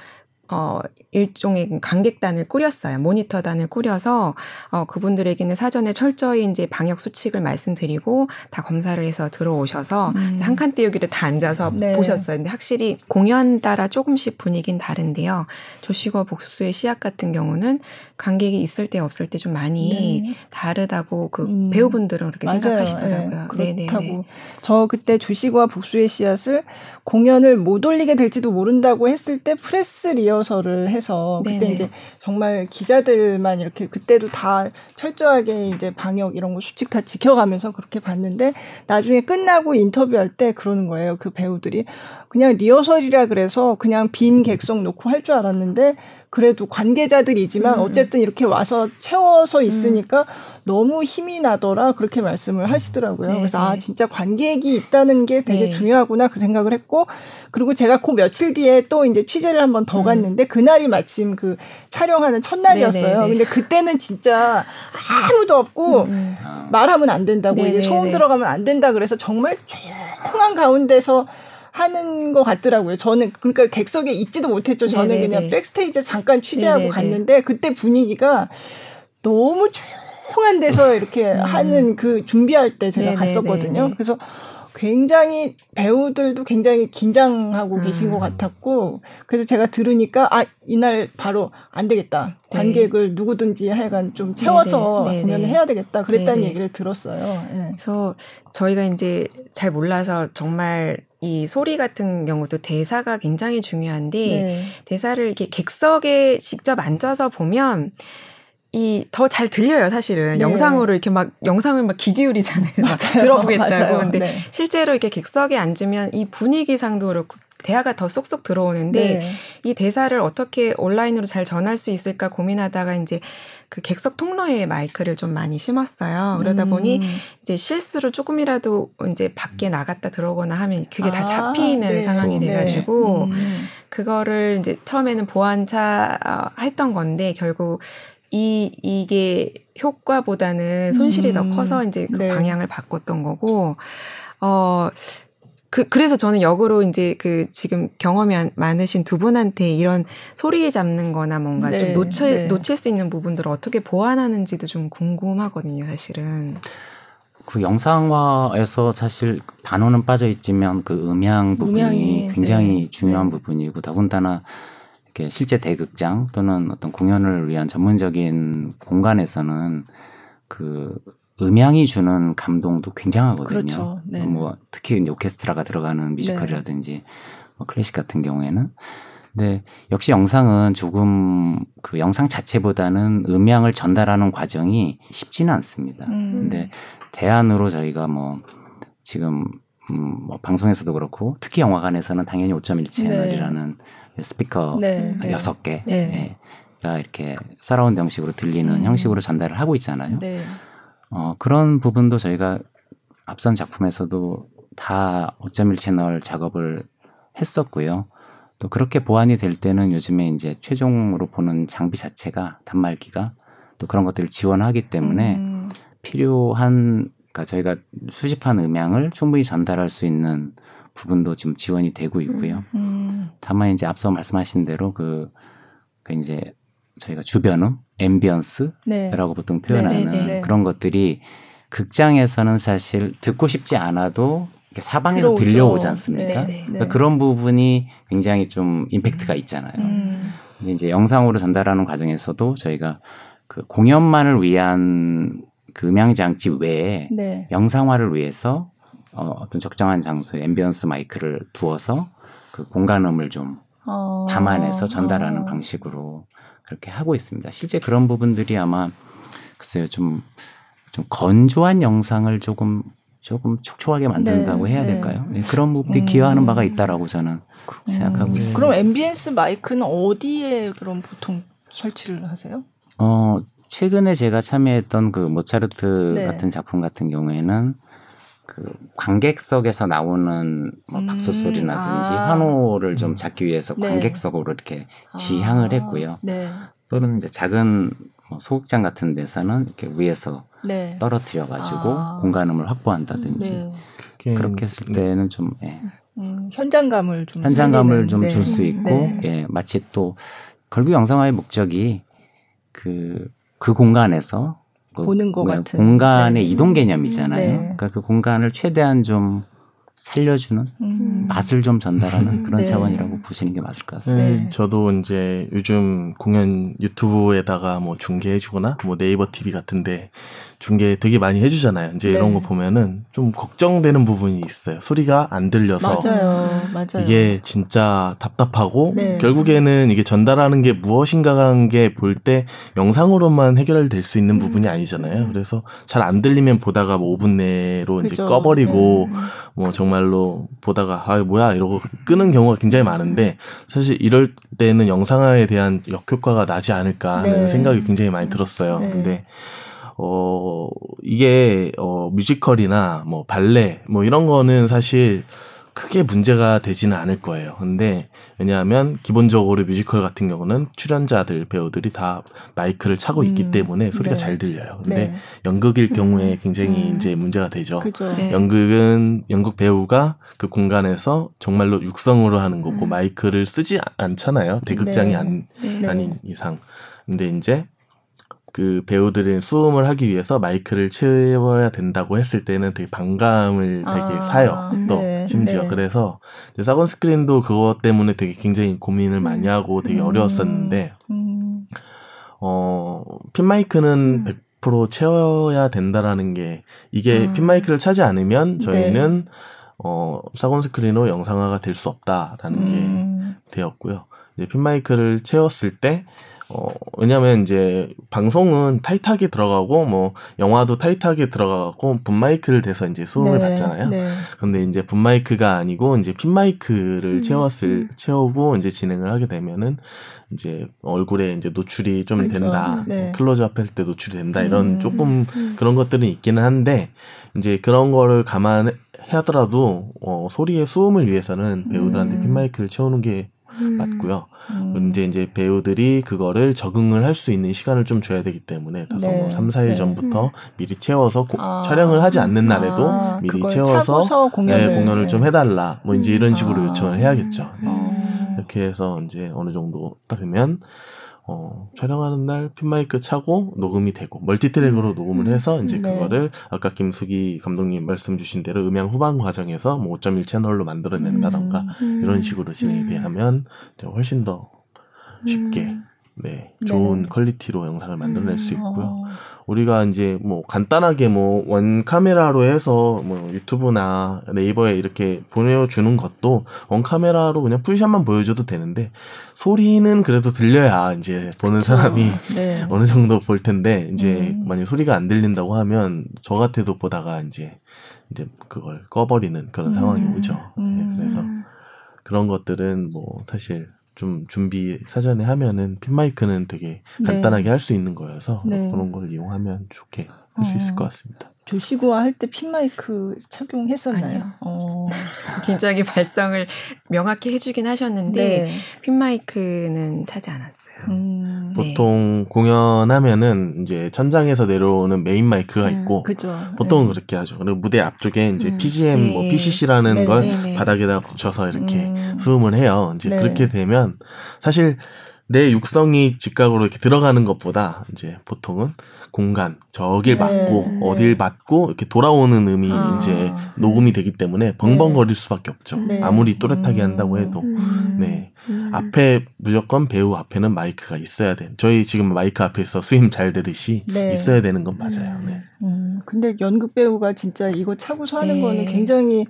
어, 일종의 관객단을 꾸렸어요. 모니터단을 꾸려서, 어, 그분들에게는 사전에 철저히 이제 방역 수칙을 말씀드리고, 다 검사를 해서 들어오셔서, 음. 한칸 띄우기를 다 앉아서 네. 보셨어요. 근데 확실히 공연 따라 조금씩 분위기는 다른데요. 조식어 복수의 씨앗 같은 경우는 관객이 있을 때 없을 때 좀 많이 네. 다르다고 그 음. 배우분들은 그렇게 맞아요. 생각하시더라고요. 네, 네네네. 그렇다고 저 그때 조식과 복수의 씨앗을 공연을 못 올리게 될지도 모른다고 했을 때 프레스 리허 설을 해서 그때 네네. 이제 정말 기자들만 이렇게 그때도 다 철저하게 이제 방역 이런 거 수칙 다 지켜가면서 그렇게 봤는데 나중에 끝나고 인터뷰할 때 그러는 거예요. 그 배우들이 그냥 리허설이라 그래서 그냥 빈 객석 놓고 할 줄 알았는데 그래도 관계자들이지만 음. 어쨌든 이렇게 와서 채워서 있으니까 너무 힘이 나더라 그렇게 말씀을 하시더라고요. 네, 그래서 네. 아 진짜 관객이 있다는 게 되게 네. 중요하구나 그 생각을 했고 그리고 제가 그 며칠 뒤에 또 이제 취재를 한번 더 음. 갔는데 그날이 마침 그 촬영하는 첫날이었어요. 네, 네, 네. 근데 그때는 진짜 아무도 없고 음, 음. 아, 말하면 안 된다고 네, 네, 소음 네. 들어가면 안 된다 그래서 정말 조용한 가운데서 하는 것 같더라고요. 저는 그러니까 객석에 있지도 못했죠. 저는 네네네. 그냥 백스테이지 잠깐 취재하고 네네네. 갔는데 그때 분위기가 너무 조용한 데서 이렇게 하는 그 준비할 때 제가 네네네네. 갔었거든요. 그래서 굉장히 배우들도 굉장히 긴장하고 계신 것 음. 같았고 그래서 제가 들으니까 아 이날 바로 안 되겠다 네. 관객을 누구든지 하여간 좀 채워서 네네. 공연을 네네. 해야 되겠다 그랬다는 네네. 얘기를 들었어요. 예. 그래서 저희가 이제 잘 몰라서 정말 이 소리 같은 경우도 대사가 굉장히 중요한데 네. 대사를 이렇게 객석에 직접 앉아서 보면 이 더 잘 들려요 사실은 네. 영상으로 이렇게 막 영상을 막 귀 기울이잖아요 막 [LAUGHS] 맞아요. 들어보겠다고. [LAUGHS] 근데 네. 실제로 이렇게 객석에 앉으면 이 분위기상도 그렇고 대화가 더 쏙쏙 들어오는데 네. 이 대사를 어떻게 온라인으로 잘 전할 수 있을까 고민하다가 이제 그 객석 통로에 마이크를 좀 많이 심었어요. 그러다 음. 보니 이제 실수로 조금이라도 이제 밖에 나갔다 들어오거나 하면 그게 다 아, 잡히는 네. 상황이 네. 돼가지고 음. 그거를 이제 처음에는 보안차 어, 했던 건데 결국 이 이게 효과보다는 손실이 음. 더 커서 이제 그 네. 방향을 바꿨던 거고 어. 그, 그래서 저는 역으로 이제 그 지금 경험이 안- 많으신 두 분한테 이런 소리 잡는 거나 뭔가 네, 좀 놓칠, 네. 놓칠 수 있는 부분들을 어떻게 보완하는지도 좀 궁금하거든요, 사실은. 그 영상화에서 사실 단어는 빠져 있지만 그 음향 부분이 음향이, 굉장히 네. 중요한 네. 부분이고 더군다나 이렇게 실제 대극장 또는 어떤 공연을 위한 전문적인 공간에서는 그 음향이 주는 감동도 굉장하거든요. 그렇죠. 네. 뭐 특히 이제 오케스트라가 들어가는 뮤지컬이라든지 뭐 클래식 같은 경우에는 근데 역시 영상은 조금 그 영상 자체보다는 음향을 전달하는 과정이 쉽지는 않습니다. 음. 근데 대안으로 저희가 뭐 지금 음, 뭐 방송에서도 그렇고 특히 영화관에서는 당연히 5.1 채널이라는 스피커 네. 네. 여섯 개 네. 가 이렇게 서라운드 형식으로 들리는 음. 형식으로 전달을 하고 있잖아요. 네. 어, 그런 부분도 저희가 앞선 작품에서도 다 5.1 채널 작업을 했었고요. 또 그렇게 보완이 될 때는 요즘에 이제 최종으로 보는 장비 자체가 단말기가 또 그런 것들을 지원하기 때문에 음. 필요한 그러니까 저희가 수집한 음향을 충분히 전달할 수 있는 부분도 지금 지원이 되고 있고요. 음. 다만 이제 앞서 말씀하신 대로 그, 그 이제 저희가 주변음, ambience라고 네. 보통 표현하는 네, 네, 네. 그런 것들이 극장에서는 사실 듣고 싶지 않아도 사방에서 들어오죠. 들려오지 않습니까? 네. 그러니까 그런 부분이 굉장히 좀 임팩트가 있잖아요. 음. 근데 이제 영상으로 전달하는 과정에서도 저희가 그 공연만을 위한 그 음향 장치 외에 네. 영상화를 위해서 어, 어떤 적정한 장소에 ambience 마이크를 두어서 그 공간음을 좀 어. 담아내서 전달하는 어. 방식으로 그렇게 하고 있습니다. 실제 그런 부분들이 아마 글쎄요 좀, 좀 건조한 영상을 조금 조금 촉촉하게 만든다고 네, 해야 네. 될까요? 네, 그런 부분이 음. 기여하는 바가 있다라고 저는 생각하고 음. 있습니다. 그럼 ambience 마이크는 어디에 그럼 보통 설치를 하세요? 어, 최근에 제가 참여했던 그 모차르트 네. 같은 작품 같은 경우에는 그 관객석에서 나오는 뭐 음, 박수 소리라든지 아. 환호를 좀 잡기 위해서 네. 관객석으로 이렇게 지향을 아, 했고요. 네. 또는 이제 작은 뭐 소극장 같은 데서는 이렇게 위에서 네. 떨어뜨려 가지고 아. 공간음을 확보한다든지 네. 그렇게 했을 네. 때는 좀 예, 음, 현장감을 좀 현장감을 좀 네. 줄수 있고 네. 예, 마치 또 결국 영상화의 목적이 그, 그 공간에서 그 보는 것 같은. 공간의 네. 이동 개념이잖아요. 네. 그러니까 그 공간을 최대한 좀 살려주는 음. 맛을 좀 전달하는 그런 네. 차원이라고 보시는 게 맞을 것 같습니다. 네, 네. 저도 이제 요즘 공연 유튜브에다가 뭐 중계해주거나 뭐 네이버 TV 같은데 중계 되게 많이 해주잖아요. 이제 이런 네. 거 보면은 좀 걱정되는 부분이 있어요. 소리가 안 들려서 맞아요. 맞아요. 이게 진짜 답답하고 네. 결국에는 이게 전달하는 게 무엇인가라는 게 볼 때 영상으로만 해결될 수 있는 부분이 아니잖아요. 그래서 잘 안 들리면 보다가 뭐 5분 내로 이제 그죠. 꺼버리고 네. 뭐 정말로 보다가 아 뭐야 이러고 끄는 경우가 굉장히 많은데 사실 이럴 때는 영상화에 대한 역효과가 나지 않을까 하는 네. 생각이 굉장히 많이 들었어요. 네. 근데 어 이게 어 뮤지컬이나 뭐 발레 뭐 이런 거는 사실 크게 문제가 되지는 않을 거예요. 근데 왜냐하면 기본적으로 뮤지컬 같은 경우는 출연자들 배우들이 다 마이크를 차고 있기 음, 때문에 소리가 네. 잘 들려요. 근데 네. 연극일 경우에 굉장히 음. 이제 문제가 되죠. 그죠. 네. 연극은 연극 배우가 그 공간에서 정말로 육성으로 하는 거고 음. 마이크를 쓰지 않잖아요. 대극장이 네. 안, 네. 아닌 이상. 근데 이제 그 배우들의 수음을 하기 위해서 마이크를 채워야 된다고 했을 때는 되게 반감을 되게 아, 사요. 또 네, 심지어 네. 그래서 사건 스크린도 그것 때문에 되게 굉장히 고민을 많이 하고 되게 음. 어려웠었는데 음. 어, 핀마이크는 음. 100% 채워야 된다라는 게 이게 음. 핀마이크를 차지 않으면 네. 저희는 어, 사건 스크린으로 영상화가 될 수 없다라는 게 음. 되었고요. 이제 핀마이크를 채웠을 때 어, 왜냐면 이제 방송은 타이트하게 들어가고 뭐 영화도 타이트하게 들어가고 분마이크를 대서 이제 수음을 네, 받잖아요. 네. 근데 이제 분마이크가 아니고 이제 핀마이크를 음, 채웠을 음. 채우고 이제 진행을 하게 되면은 이제 얼굴에 이제 노출이 좀 그렇죠. 된다. 네. 클로즈업 할 때 노출이 된다. 이런 음, 조금 음. 그런 것들은 있기는 한데 이제 그런 거를 감안해 하더라도 어, 소리의 수음을 위해서는 배우들한테 음. 핀마이크를 채우는 게 음. 맞고요. 음. 이제 이제 배우들이 그거를 적응을 할 수 있는 시간을 좀 줘야 되기 때문에 다소 네. 뭐 3, 4일 네. 전부터 미리 채워서 고- 아. 촬영을 하지 않는 날에도 아, 미리 채워서 공연을, 네, 공연을 좀 네. 해달라. 뭐 이제 이런 식으로 아. 요청을 해야겠죠. 네. 어. 이렇게 해서 이제 어느 정도 되면 어, 촬영하는 날 핀마이크 차고 녹음이 되고 멀티트랙으로 녹음을 해서 이제 네. 그거를 아까 김숙이 감독님 말씀 주신 대로 음향 후반 과정에서 뭐 5.1 채널로 만들어낸다던가 음. 이런 식으로 진행이 되면 이제 훨씬 더 쉽게 음. 네, 네. 좋은 퀄리티로 영상을 만들어낼 수 있고요. 어. 우리가 이제 뭐 간단하게 뭐 원 카메라로 해서 뭐 유튜브나 네이버에 이렇게 보내주는 것도 원 카메라로 그냥 풀샷만 보여줘도 되는데 소리는 그래도 들려야 이제 보는 사람이 네. 어느 정도 볼 텐데 이제 음. 만약 소리가 안 들린다고 하면 저 같아도 보다가 이제 이제 그걸 꺼버리는 그런 음. 상황이 오죠. 음. 네, 그래서 그런 것들은 뭐 사실 좀 준비 사전에 하면은 핀마이크는 되게 네. 간단하게 할 수 있는 거여서 네. 그런 걸 이용하면 좋게 할 수 있을 어. 것 같습니다. 조시구와 할 때 핀마이크 착용했었나요? 어. [LAUGHS] 굉장히 발성을 명확히 해주긴 하셨는데 네. 핀마이크는 차지 않았어요. 음. 네. 보통 공연하면은 이제 천장에서 내려오는 메인 마이크가 음, 있고 그죠. 보통은 네. 그렇게 하죠. 그리고 무대 앞쪽에 이제 음. PGM, 뭐 네. PCC라는 네, 걸 네, 네. 바닥에다 붙여서 이렇게 음. 수음을 해요. 이제 네. 그렇게 되면 사실 내 육성이 직각으로 이렇게 들어가는 것보다 이제 보통은 공간 저길 네, 맞고 네. 어딜 맞고 이렇게 돌아오는 음이 아. 이제 녹음이 되기 때문에 벙벙거릴 수밖에 없죠. 네. 아무리 또렷하게 음. 한다고 해도 음. 네 음. 앞에 무조건 배우 앞에는 마이크가 있어야 돼. 저희 지금 마이크 앞에서 수임 잘 되듯이 네. 있어야 되는 건 맞아요. 네. 음, 근데 연극 배우가 진짜 이거 차고서 하는 네. 거는 굉장히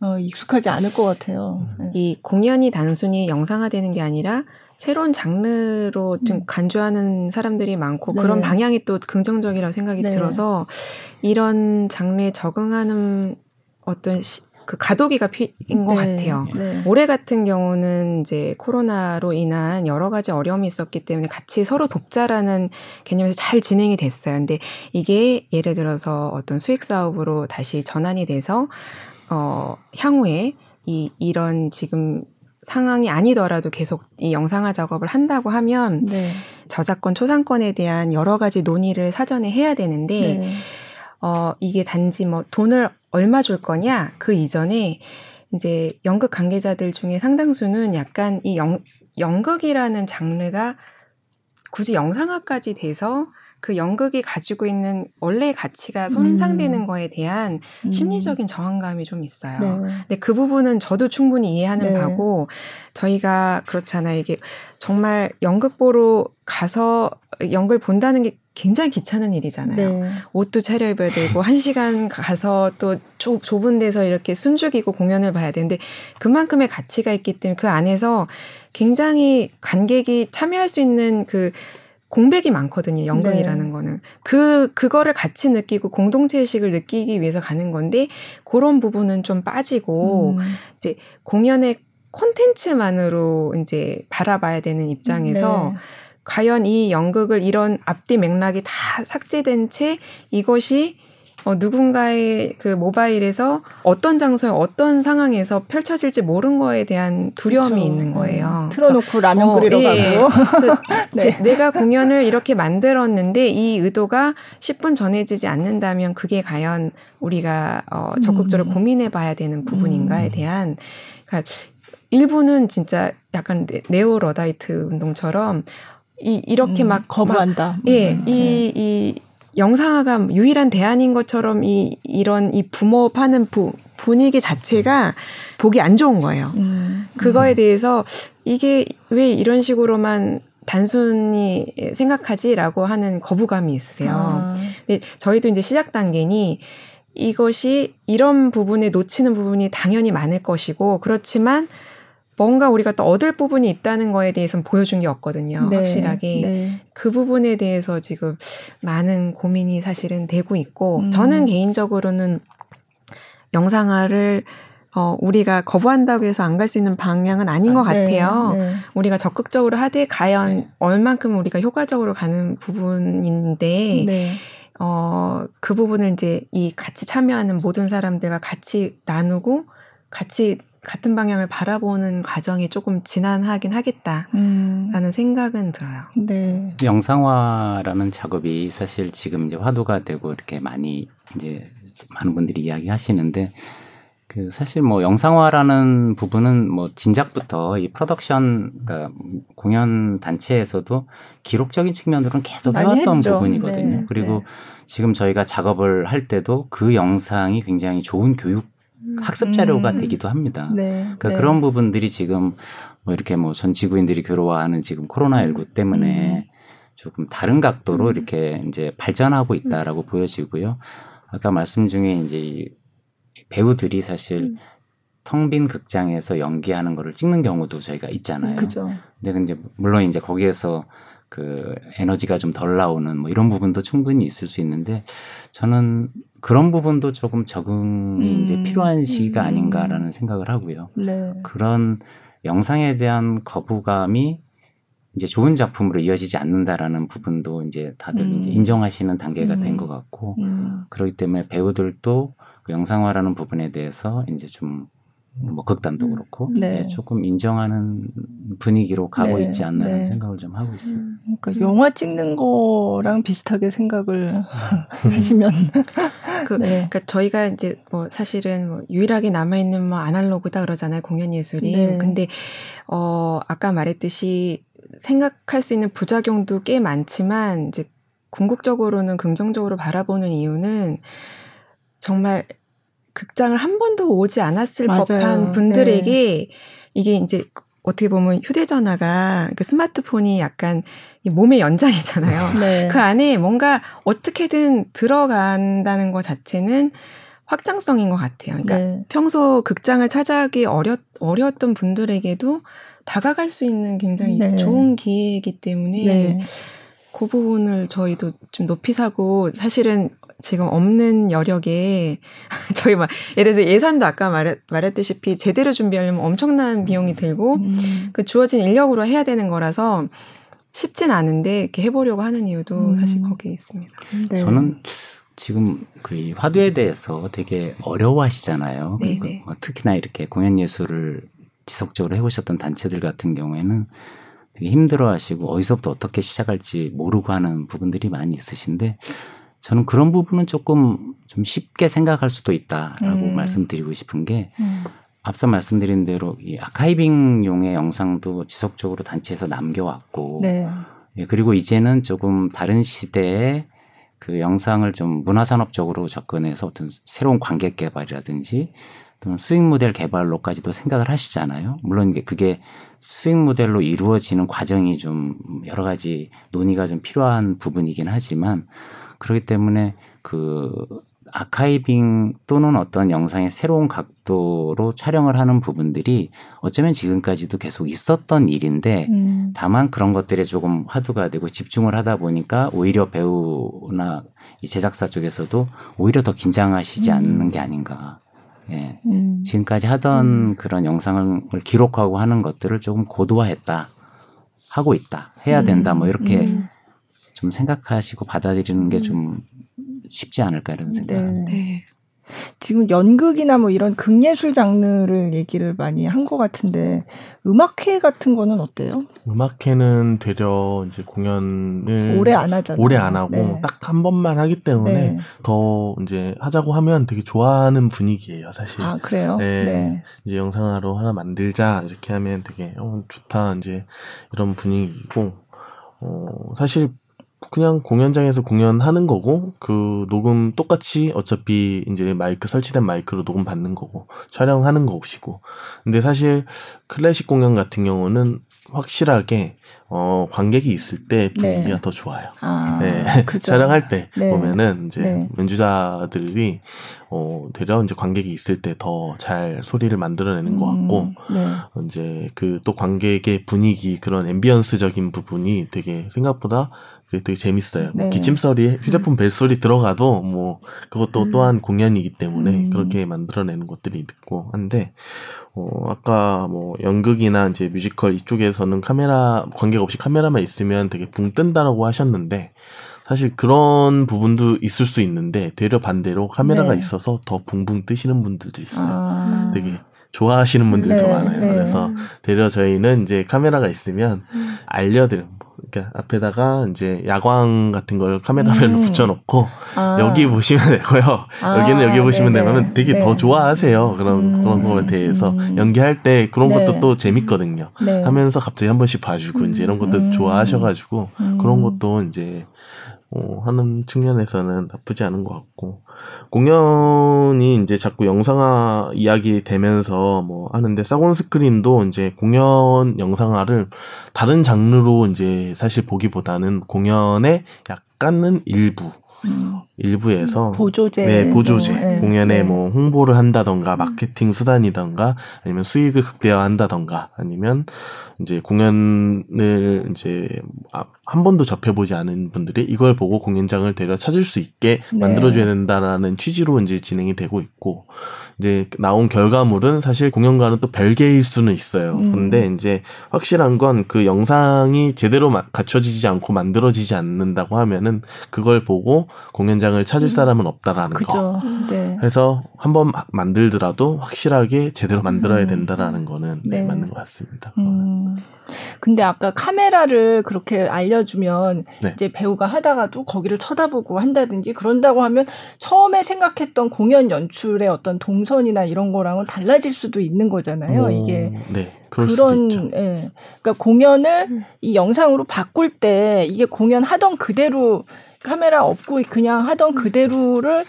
어, 익숙하지 않을 것 같아요. 네. 이 공연이 단순히 영상화되는 게 아니라 새로운 장르로 좀 음. 간주하는 사람들이 많고 네. 그런 방향이 또 긍정적이라고 생각이 네. 들어서 이런 장르에 적응하는 어떤 시, 그 가도기가 필인 것 네, 같아요. 네. 올해 같은 경우는 이제 코로나로 인한 여러 가지 어려움이 있었기 때문에 같이 서로 돕자라는 개념에서 잘 진행이 됐어요. 근데 이게 예를 들어서 어떤 수익 사업으로 다시 전환이 돼서 어 향후에 이 이런 지금 상황이 아니더라도 계속 이 영상화 작업을 한다고 하면 네. 저작권 초상권에 대한 여러 가지 논의를 사전에 해야 되는데 네. 어, 이게 단지 뭐 돈을 얼마 줄 거냐, 그 이전에 이제 연극 관계자들 중에 상당수는 약간 이 연, 연극이라는 장르가 굳이 영상화까지 돼서 그 연극이 가지고 있는 원래의 가치가 손상되는 음. 거에 대한 음. 심리적인 저항감이 좀 있어요. 네. 근데 그 부분은 저도 충분히 이해하는 네. 바고 저희가 그렇잖아요. 이게 정말 연극 보러 가서 연극을 본다는 게 굉장히 귀찮은 일이잖아요. 네. 옷도 차려입어야 되고 한 시간 가서 또 좁, 좁은 데서 이렇게 숨죽이고 공연을 봐야 되는데 그만큼의 가치가 있기 때문에 그 안에서 굉장히 관객이 참여할 수 있는 그 공백이 많거든요. 연극이라는 네. 거는 그 그거를 같이 느끼고 공동체 의식을 느끼기 위해서 가는 건데 그런 부분은 좀 빠지고 음. 공연의 콘텐츠만으로 이제 바라봐야 되는 입장에서 네. 과연 이 연극을 이런 앞뒤 맥락이 다 삭제된 채 이것이 어, 누군가의 그 모바일에서 어떤 장소에 어떤 상황에서 펼쳐질지 모르는 거에 대한 두려움이 그렇죠. 있는 거예요. 틀어놓고 라면 어, 끓이러 예. 가고. [LAUGHS] 제- 내가 공연을 이렇게 만들었는데 이 의도가 십분 전해지지 않는다면 그게 과연 우리가 어, 적극적으로 음. 고민해 봐야 되는 부분인가에 음. 대한 그러니까 일부는 진짜 약간 ne- neo Luddite 운동처럼 이 이렇게 음, 막 막- 거부한다. 예, 음, 이, 이 영상화가 유일한 대안인 것처럼 이, 이런 이 boom up하는 부, 분위기 자체가 보기 안 좋은 거예요. 음, 그거에 대해서 이게 왜 이런 식으로만 단순히 생각하지라고 하는 거부감이 있으세요. 아, 근데 저희도 이제 시작 단계니 이것이 이런 부분에 놓치는 부분이 당연히 많을 것이고 그렇지만 뭔가 우리가 또 얻을 부분이 있다는 거에 대해서는 보여준 게 없거든요. 네, 확실하게. 네. 그 부분에 대해서 지금 많은 고민이 사실은 되고 있고 음. 저는 개인적으로는 영상화를 어, 우리가 거부한다고 해서 안 갈 수 있는 방향은 아닌 것 네, 같아요. 네. 우리가 적극적으로 하되 과연 네. 얼만큼 우리가 효과적으로 가는 부분인데 네. 어, 그 부분을 이제 이 같이 참여하는 모든 사람들과 같이 나누고 같이 같은 방향을 바라보는 과정이 조금 지난하긴 하겠다라는 음, 생각은 들어요. 네. 영상화라는 작업이 사실 지금 이제 화두가 되고 이렇게 많이 이제 많은 분들이 이야기하시는데 그 사실 뭐 영상화라는 부분은 뭐 진작부터 이 프로덕션 그러니까 공연 단체에서도 기록적인 측면으로는 계속 해왔던 했죠. 부분이거든요. 네, 그리고 네. 지금 저희가 작업을 할 때도 그 영상이 굉장히 좋은 교육 학습 자료가 음. 되기도 합니다. 네. 그러니까 네. 그런 부분들이 지금 뭐 이렇게 뭐 전 지구인들이 괴로워하는 지금 코로나19 때문에 조금 다른 각도로 음. 이렇게 이제 발전하고 있다라고 보여지고요. 아까 말씀 중에 이제 이 배우들이 사실 음. 텅빈 극장에서 연기하는 거를 찍는 경우도 저희가 있잖아요. 그죠. 근데 이제 물론 이제 거기에서 그 에너지가 좀 덜 나오는 뭐 이런 부분도 충분히 있을 수 있는데 저는 그런 부분도 조금 적응이 음. 이제 필요한 시기가 음. 아닌가라는 생각을 하고요. 네. 그런 영상에 대한 거부감이 이제 좋은 작품으로 이어지지 않는다라는 부분도 이제 다들 음. 이제 인정하시는 단계가 음. 된것 같고 음, 그렇기 때문에 배우들도 그 영상화라는 부분에 대해서 이제 좀 뭐 극단도 그렇고 네. 예, 조금 인정하는 분위기로 가고 네, 있지 않나 네. 생각을 좀 하고 있어요. 그러니까 영화 찍는 거랑 비슷하게 생각을 [LAUGHS] 하시면 [LAUGHS] 그, 네. 그러니까 저희가 이제 뭐 사실은 뭐 유일하게 남아 있는 뭐 아날로그다 그러잖아요 공연 예술이. 네. 근데 어 아까 말했듯이 생각할 수 있는 부작용도 꽤 많지만 이제 궁극적으로는 긍정적으로 바라보는 이유는 정말 극장을 한 번도 오지 않았을 맞아요. 법한 분들에게 이게 이제 어떻게 보면 휴대전화가 그 스마트폰이 약간 이 몸의 연장이잖아요. [LAUGHS] 네. 그 안에 뭔가 어떻게든 들어간다는 것 자체는 확장성인 것 같아요. 그러니까 네. 평소 극장을 찾아가기 어려, 어려웠던 분들에게도 다가갈 수 있는 굉장히 네. 좋은 기회이기 때문에 네. 그 부분을 저희도 좀 높이 사고 사실은 지금 없는 여력에 [LAUGHS] 저희 막 예를 들어 예산도 아까 말했, 말했다시피 제대로 준비하려면 엄청난 비용이 들고 음. 그 주어진 인력으로 해야 되는 거라서 쉽진 않은데 이렇게 해보려고 하는 이유도 음. 사실 거기에 있습니다. 네. 저는 지금 그이 화두에 대해서 되게 어려워하시잖아요. 네, 그리고 네. 뭐 특히나 이렇게 공연 예술을 지속적으로 해오셨던 단체들 같은 경우에는 되게 힘들어하시고 어디서부터 어떻게 시작할지 모르고 하는 부분들이 많이 있으신데 저는 그런 부분은 조금 좀 쉽게 생각할 수도 있다라고 음. 말씀드리고 싶은 게 음. 앞서 말씀드린 대로 이 아카이빙용의 영상도 지속적으로 단체에서 남겨왔고 네. 예, 그리고 이제는 조금 다른 시대에 그 영상을 좀 문화산업적으로 접근해서 어떤 새로운 관객 개발이라든지 또는 수익 모델 개발로까지도 생각을 하시잖아요. 물론 이게 그게 수익 모델로 이루어지는 과정이 좀 여러 가지 논의가 좀 필요한 부분이긴 하지만 그렇기 때문에 그 아카이빙 또는 어떤 영상의 새로운 각도로 촬영을 하는 부분들이 어쩌면 지금까지도 계속 있었던 일인데 음. 다만 그런 것들에 조금 화두가 되고 집중을 하다 보니까 오히려 배우나 이 제작사 쪽에서도 오히려 더 긴장하시지 음. 않는 게 아닌가. 예. 음. 지금까지 하던 그런 영상을 기록하고 하는 것들을 조금 고도화했다. 하고 있다. 해야 된다. 뭐 이렇게 음. 좀 생각하시고 받아들이는 게좀 쉽지 않을까 이런 생각합니다. 네. 네. 지금 연극이나 뭐 이런 극예술 장르를 얘기를 많이 한 것 같은데 음악회 같은 거는 어때요? 음악회는 되려 이제 공연을 오래 안 하잖아요. 오래 안 하고 네. 딱한 번만 하기 때문에 네. 더 이제 하자고 하면 되게 좋아하는 분위기예요, 사실. 아 그래요? 네. 네. 이제 영상화로 하나 만들자 이렇게 하면 되게 어, 좋다 이제 이런 분위기고 어 사실 그냥 공연장에서 공연하는 거고 그 녹음 똑같이 어차피 이제 마이크 설치된 마이크로 녹음 받는 거고 촬영하는 것이고 근데 사실 클래식 공연 같은 경우는 확실하게 어 관객이 있을 때 분위기가 네. 더 좋아요. 아 네. [LAUGHS] 촬영할 때 네. 보면은 이제 네. 연주자들이 어 되려 이제 관객이 있을 때 더 잘 소리를 만들어내는 것 같고 음, 네. 이제 그 또 관객의 분위기 그런 앰비언스적인 부분이 되게 생각보다 그게 되게 재밌어요. 뭐 네. 기침 소리, 휴대폰 벨 소리 들어가도 뭐 그것도 음. 또한 공연이기 때문에 음. 그렇게 만들어내는 것들이 있고 한데 어 아까 뭐 연극이나 이제 뮤지컬 이쪽에서는 카메라 관객 없이 카메라만 있으면 되게 붕 뜬다라고 하셨는데 사실 그런 부분도 있을 수 있는데 되려 반대로 카메라가 네. 있어서 더 붕붕 뜨시는 분들도 있어요. 아, 되게 좋아하시는 분들도 네, 많아요. 네. 그래서 되려 저희는 이제 카메라가 있으면 알려드려. 그러니까 앞에다가 이제 야광 같은 걸 카메라맨을 음. 붙여놓고 아. 여기 보시면 되고요. 아, 여기는 여기 보시면 네네. 되면 되게 네. 더 좋아하세요. 그런 음. 그런 거에 대해서 음. 연기할 때 그런 네. 것도 또 재밌거든요. 네. 하면서 갑자기 한 번씩 봐주고 이제 이런 것도 음. 좋아하셔가지고 음. 그런 것도 이제 어, 하는 측면에서는 나쁘지 않은 것 같고 공연이 이제 자꾸 영상화 이야기 되면서 뭐 하는데 사곤 스크린도 이제 공연 영상화를 다른 장르로 이제 사실 보기보다는 공연의 약간은 일부 음. 일부에서 보조제 네, 보조제. 뭐, 네. 공연에 네. 뭐 홍보를 한다던가 마케팅 수단이던가 아니면 수익을 극대화한다던가 아니면 이제 공연을 이제 아, 한 번도 접해보지 않은 분들이 이걸 보고 공연장을 데려 찾을 수 있게 네. 만들어줘야 된다라는 취지로 이제 진행이 되고 있고 이제 나온 결과물은 사실 공연과는 또 별개일 수는 있어요. 음. 근데 이제 확실한 건 그 영상이 제대로 마- 갖춰지지 않고 만들어지지 않는다고 하면은 그걸 보고 공연장을 찾을 사람은 없다라는 거. 그죠. 네. 해서 한번 만들더라도 확실하게 제대로 만들어야 음. 된다라는 거는 네, 네. 맞는 것 같습니다. 음. 근데 아까 카메라를 그렇게 알려주면 네. 이제 배우가 하다가도 거기를 쳐다보고 한다든지 그런다고 하면 처음에 생각했던 공연 연출의 어떤 동 선이나 이런 거랑은 달라질 수도 있는 거잖아요. 어, 이게 네 그럴 수도 그런 있죠. 예. 그러니까 공연을 음. 이 영상으로 바꿀 때 이게 공연 하던 그대로 카메라 없고 그냥 하던 그대로를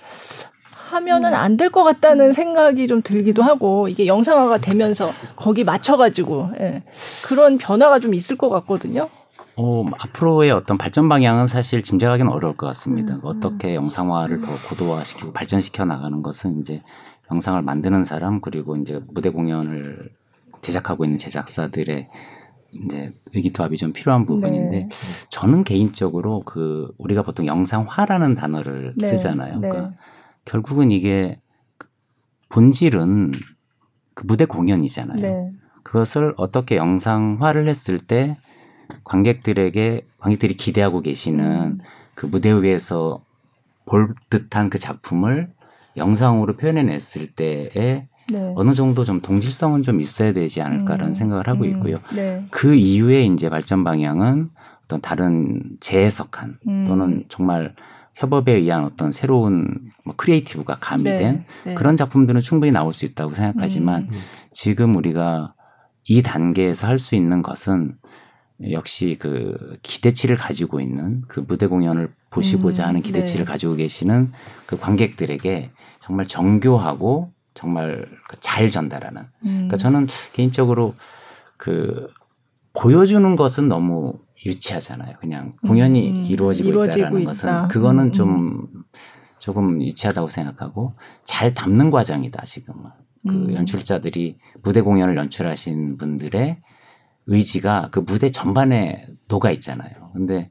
하면은 안 될 것 같다는 생각이 좀 들기도 하고 이게 영상화가 되면서 거기 맞춰가지고 예. 그런 변화가 좀 있을 것 같거든요. 어, 앞으로의 어떤 발전 방향은 사실 짐작하기는 어려울 것 같습니다. 음, 어떻게 영상화를 더 고도화시키고 발전시켜 나가는 것은 이제 영상을 만드는 사람 그리고 이제 무대 공연을 제작하고 있는 제작사들의 이제 의기투합이 좀 필요한 부분인데 네. 저는 개인적으로 그 우리가 보통 영상화라는 단어를 네, 쓰잖아요. 네. 그러니까 결국은 이게 본질은 그 무대 공연이잖아요. 네. 그것을 어떻게 영상화를 했을 때 관객들에게 관객들이 기대하고 계시는 음. 그 무대 위에서 볼 듯한 그 작품을 영상으로 표현해냈을 때에 네. 어느 정도 좀 동질성은 좀 있어야 되지 않을까라는 음, 생각을 하고 음, 있고요. 네. 그 이후에 이제 발전 방향은 어떤 다른 재해석한 음. 또는 정말 협업에 의한 어떤 새로운 뭐 creative가 가미된 네. 그런 작품들은 충분히 나올 수 있다고 생각하지만 음. 지금 우리가 이 단계에서 할 수 있는 것은 역시 그 기대치를 가지고 있는 그 무대 공연을 보시고자 음, 하는 기대치를 네. 가지고 계시는 그 관객들에게 정말 정교하고 정말 그잘 전달하는. 음. 그러니까 저는 개인적으로 그 보여주는 것은 너무 유치하잖아요. 그냥 공연이 음, 이루어지고, 이루어지고 있다라는 있다. 것은 그거는 음, 좀 조금 유치하다고 생각하고 잘 담는 과정이다 지금은. 그 음. 연출자들이 무대 공연을 연출하신 분들의 의지가 그 무대 전반에 녹아 있잖아요. 근데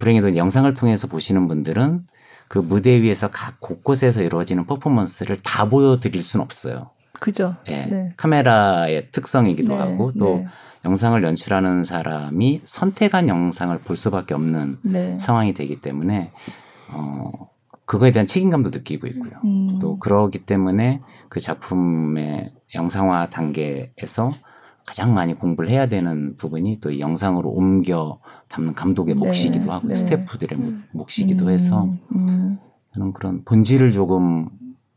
불행히도 영상을 통해서 보시는 분들은 그 무대 위에서 각 곳곳에서 이루어지는 퍼포먼스를 다 보여드릴 수는 없어요. 그죠. 예. 네. 카메라의 특성이기도 네, 하고 또 네. 영상을 연출하는 사람이 선택한 영상을 볼 수밖에 없는 네. 상황이 되기 때문에 어 그거에 대한 책임감도 느끼고 있고요. 음. 또 그러기 때문에 그 작품의 영상화 단계에서 가장 많이 공부를 해야 되는 부분이 또이 영상으로 옮겨 담는 감독의 네, 몫이기도 하고 네. 스태프들의 음. 몫이기도 음, 해서 음, 저는 그런 본질을 조금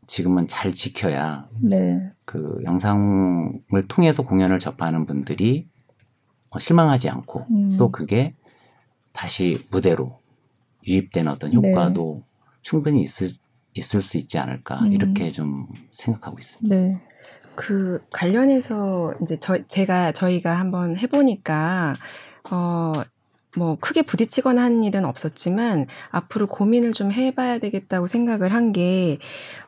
지금은 잘 지켜야 네. 그 영상을 통해서 공연을 접하는 분들이 어, 실망하지 않고 음. 또 그게 다시 무대로 유입되는 어떤 네. 효과도 충분히 있을 있을 수 있지 않을까 음. 이렇게 좀 생각하고 있습니다. 네. 그 관련해서 이제 저 제가 저희가 한번 해보니까 어. 뭐 크게 부딪히거나 한 일은 없었지만 앞으로 고민을 좀 해봐야 되겠다고 생각을 한 게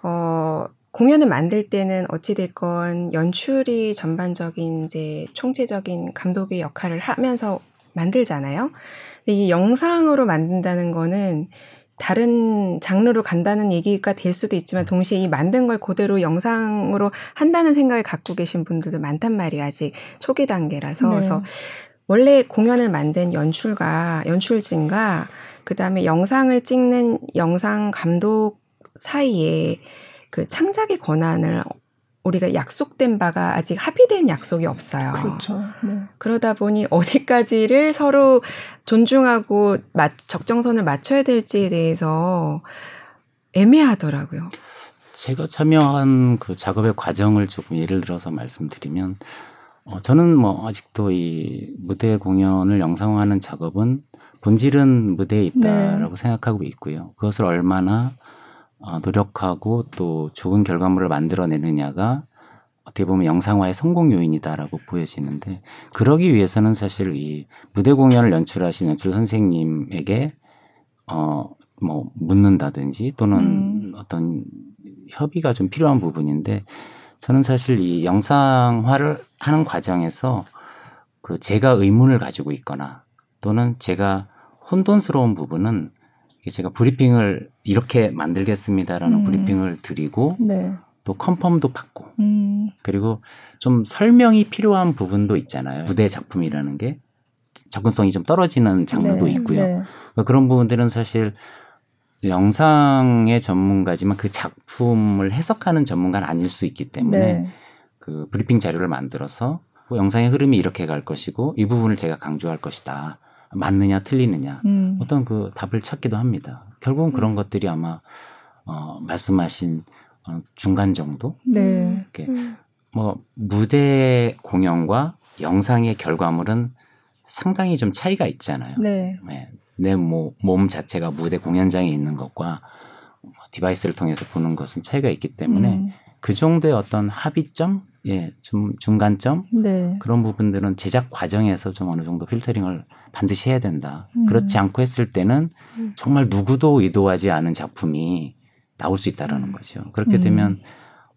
어, 공연을 만들 때는 어찌 됐건 연출이 전반적인 이제 총체적인 감독의 역할을 하면서 만들잖아요. 근데 이 영상으로 만든다는 거는 다른 장르로 간다는 얘기가 될 수도 있지만 동시에 이 만든 걸 그대로 영상으로 한다는 생각을 갖고 계신 분들도 많단 말이에요. 아직 초기 단계라서. 네. 그래서 원래 공연을 만든 연출가, 연출진과 그다음에 영상을 찍는 영상 감독 사이에 그 창작의 권한을 우리가 약속된 바가 아직 합의된 약속이 없어요. 그렇죠. 네. 그러다 보니 어디까지를 서로 존중하고 맞- 적정선을 맞춰야 될지에 대해서 애매하더라고요. 제가 참여한 그 작업의 과정을 조금 예를 들어서 말씀드리면 어, 저는 뭐 아직도 이 무대 공연을 영상화하는 작업은 본질은 무대에 있다라고 생각하고 있고요. 그것을 얼마나 어, 노력하고 또 좋은 결과물을 만들어내느냐가 어떻게 보면 영상화의 성공 요인이다라고 보여지는데 그러기 위해서는 사실 이 무대 공연을 연출하신 연출 선생님에게 어뭐 묻는다든지 또는 음. 어떤 협의가 좀 필요한 부분인데 저는 사실 이 영상화를 하는 과정에서 그 제가 의문을 가지고 있거나 또는 제가 혼돈스러운 부분은 제가 브리핑을 이렇게 만들겠습니다라는 음. 브리핑을 드리고 네. 또 컨펌도 받고 음. 그리고 좀 설명이 필요한 부분도 있잖아요. 무대 작품이라는 게 접근성이 좀 떨어지는 장르도 네. 있고요. 네. 그런 부분들은 사실 영상의 전문가지만 그 작품을 해석하는 전문가는 아닐 수 있기 때문에 네. 그 브리핑 자료를 만들어서 뭐 영상의 흐름이 이렇게 갈 것이고 이 부분을 제가 강조할 것이다. 맞느냐 틀리느냐 음. 어떤 그 답을 찾기도 합니다. 결국은 그런 것들이 아마 어, 말씀하신 어, 중간 정도 네. 이렇게 뭐 무대 공연과 영상의 결과물은 상당히 좀 차이가 있잖아요. 네. 내몸 자체가 무대 공연장에 있는 것과 뭐 디바이스를 통해서 보는 것은 차이가 있기 때문에 음. 그 정도의 어떤 합의점, 예, 좀 중간점 네. 그런 부분들은 제작 과정에서 좀 어느 정도 필터링을 반드시 해야 된다. 음. 그렇지 않고 했을 때는 음. 정말 누구도 의도하지 않은 작품이 나올 수 있다라는 거죠. 그렇게 음. 되면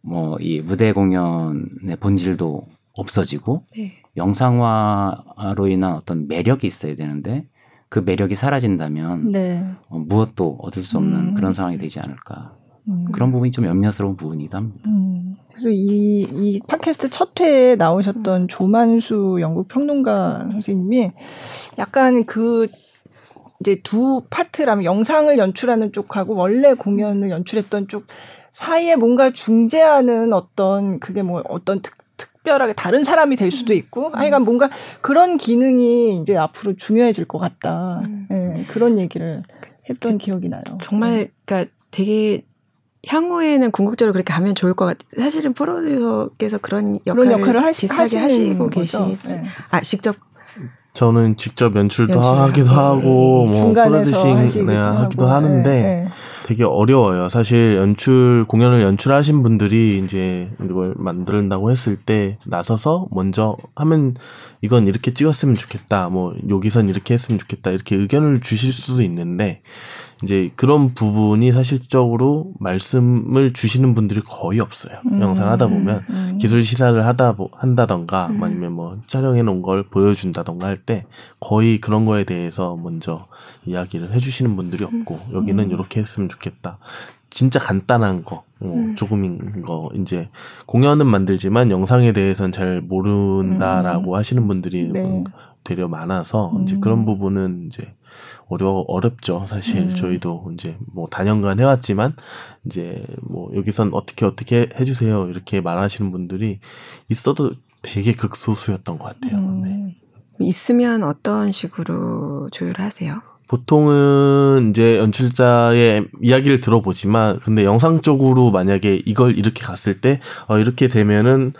뭐 이 무대 공연의 본질도 없어지고 네. 영상화로 인한 어떤 매력이 있어야 되는데 그 매력이 사라진다면 네. 어, 무엇도 얻을 수 없는 음. 그런 상황이 되지 않을까. 음. 그런 부분이 좀 염려스러운 부분이기도 합니다. 음. 그래서 이, 이 팟캐스트 첫 회에 나오셨던 조만수 영국 평론가 선생님이 약간 그 이제 두 파트라면 영상을 연출하는 쪽하고 원래 공연을 연출했던 쪽 사이에 뭔가 중재하는 어떤 그게 뭐 어떤 특, 특별하게 다른 사람이 될 수도 있고 하여간 뭔가 그런 기능이 이제 앞으로 중요해질 것 같다. 음. 예, 그런 얘기를 했던 기억이 나요. 정말 그러니까 되게 향후에는 궁극적으로 그렇게 가면 좋을 것 같아요. 사실은 프로듀서께서 그런 역할을, 그런 역할을 하시, 비슷하게 하시고. 계시지. 예. 아 직접 저는 직접 연출도 하기도 하고, 하고 뭐 중간에서 프로듀싱 네, 하기도 하는데 예, 예. 되게 어려워요. 사실 연출 공연을 연출하신 분들이 이제 이걸 만든다고 했을 때 나서서 먼저 하면 이건 이렇게 찍었으면 좋겠다. 뭐 여기선 이렇게 했으면 좋겠다. 이렇게 의견을 주실 수도 있는데 이제 그런 부분이 사실적으로 말씀을 주시는 분들이 거의 없어요. 음, 영상 하다 보면 음. 기술 시사를 하다 보- 한다던가 음. 아니면 뭐 촬영해 놓은 걸 보여준다던가 할 때 거의 그런 거에 대해서 먼저 이야기를 해주시는 분들이 없고 여기는 음. 이렇게 했으면 좋겠다. 진짜 간단한 거, 어, 음. 조금인 거, 이제 공연은 만들지만 영상에 대해서는 잘 모른다라고 하시는 분들이 네. 되려 많아서 이제 음. 그런 부분은 이제 어려 어렵죠 사실 음. 저희도 이제 뭐 다년간 해왔지만 이제 뭐 여기선 어떻게 어떻게 해주세요 이렇게 말하시는 분들이 있어도 되게 극소수였던 것 같아요. 네. 음. 있으면 어떤 식으로 조율하세요? 보통은 이제 연출자의 이야기를 들어보지만 근데 영상적으로 만약에 이걸 이렇게 갔을 때 어, 이렇게 되면은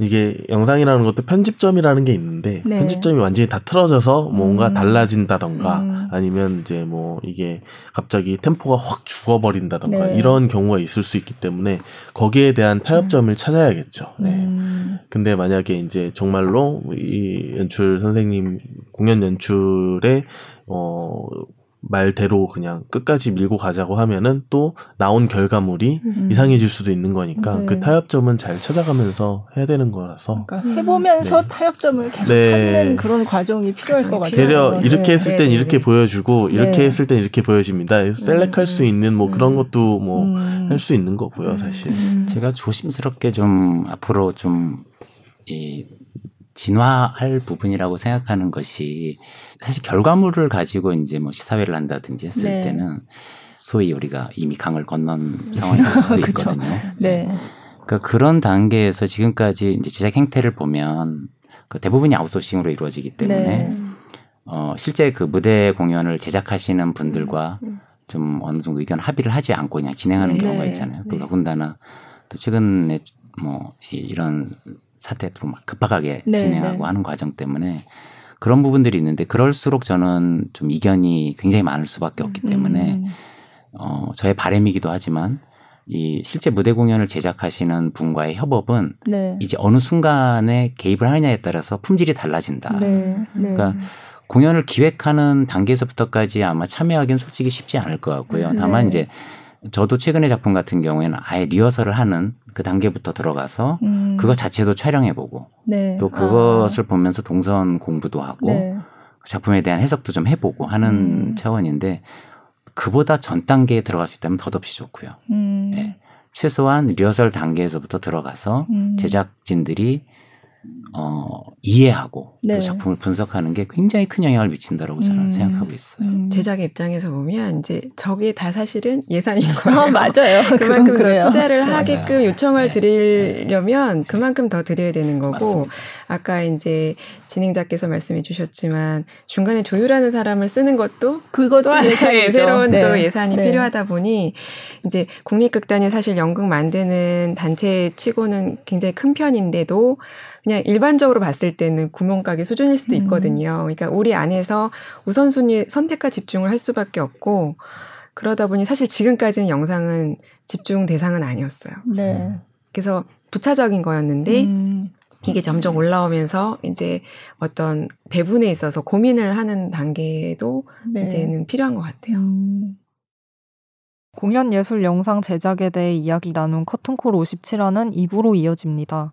이게 영상이라는 것도 편집점이라는 게 있는데 네. 편집점이 완전히 다 틀어져서 뭔가 음. 달라진다던가 음. 아니면 이제 뭐 이게 갑자기 템포가 확 죽어버린다던가 네. 이런 경우가 있을 수 있기 때문에 거기에 대한 타협점을 찾아야겠죠. 네. 음. 근데 만약에 이제 정말로 이 연출 선생님 공연 연출에 어 말대로 그냥 끝까지 밀고 가자고 하면은 또 나온 결과물이 음. 이상해질 수도 있는 거니까 네. 그 타협점은 잘 찾아가면서 해야 되는 거라서 그러니까 해보면서 네. 타협점을 계속 네. 찾는 그런 과정이 필요할 것 같아요. 되려 네. 이렇게 했을 땐 네, 네, 이렇게 네. 보여주고 이렇게 네. 했을 땐 이렇게 보여집니다. 셀렉할 수 있는 뭐 그런 음. 것도 뭐할 음. 수 있는 거고요, 사실. 음. 제가 조심스럽게 좀 앞으로 좀 이 진화할 부분이라고 생각하는 것이 사실 결과물을 가지고 이제 뭐 시사회를 한다든지 했을 네. 때는 소위 우리가 이미 강을 건넌 [LAUGHS] 상황이 될 수도 그쵸. 있거든요. 네. 그러니까 그런 단계에서 지금까지 이제 제작 행태를 보면 그 대부분이 아웃소싱으로 이루어지기 때문에 네. 어 실제 그 무대 공연을 제작하시는 분들과 음. 좀 어느 정도 의견 합의를 하지 않고 그냥 진행하는 네. 경우가 네. 있잖아요. 또 네. 더군다나 또 최근에 뭐 이- 이런 사태도 막 급박하게 네, 진행하고 네. 하는 과정 때문에 그런 부분들이 있는데 그럴수록 저는 좀 이견이 굉장히 많을 수밖에 없기 때문에 음. 어 저의 바람이기도 하지만 이 실제 무대 공연을 제작하시는 분과의 협업은 네. 이제 어느 순간에 개입을 하느냐에 따라서 품질이 달라진다. 네. 네. 그러니까 공연을 기획하는 단계에서부터까지 아마 참여하기는 솔직히 쉽지 않을 것 같고요. 다만 네. 이제 저도 최근의 작품 같은 경우에는 아예 리허설을 하는 그 단계부터 들어가서 음. 그거 자체도 촬영해보고 네. 또 그것을 보면서 동선 공부도 하고 아. 네. 작품에 대한 해석도 좀 해보고 하는 음. 차원인데 그보다 전 단계에 들어갈 수 있다면 더없이 좋고요. 음. 네. 최소한 리허설 단계에서부터 들어가서 음. 제작진들이 어, 이해하고 네. 그 작품을 분석하는 게 굉장히 큰 영향을 미친다라고 저는 음. 생각하고 있어요. 음. 제작의 입장에서 보면 이제 저게 다 사실은 예산인 [LAUGHS] 거예요. 아, 맞아요. [LAUGHS] 그만큼 더. 투자를 맞아요. 하게끔 요청을 네. 드리려면 그만큼 더 드려야 되는 거고 맞습니다. 아까 이제 진행자께서 말씀해 주셨지만 중간에 조율하는 사람을 쓰는 것도 그것도 또 하나의 예산이죠. [LAUGHS] 새로운 네. 또 예산이 네. 필요하다 보니 이제 국립극단이 사실 연극 만드는 단체 치고는 굉장히 큰 편인데도 그냥 일반적으로 봤을 때는 구멍가게 수준일 수도 음. 있거든요. 그러니까 우리 안에서 우선순위 선택과 집중을 할 수밖에 없고 그러다 보니 사실 지금까지는 영상은 집중 대상은 아니었어요. 네. 그래서 부차적인 거였는데 음. 이게 점점 올라오면서 이제 어떤 배분에 있어서 고민을 하는 단계도 네. 이제는 필요한 것 같아요. 음. 공연 예술 영상 제작에 대해 이야기 나눈 커튼콜 57화는 2부로 이어집니다.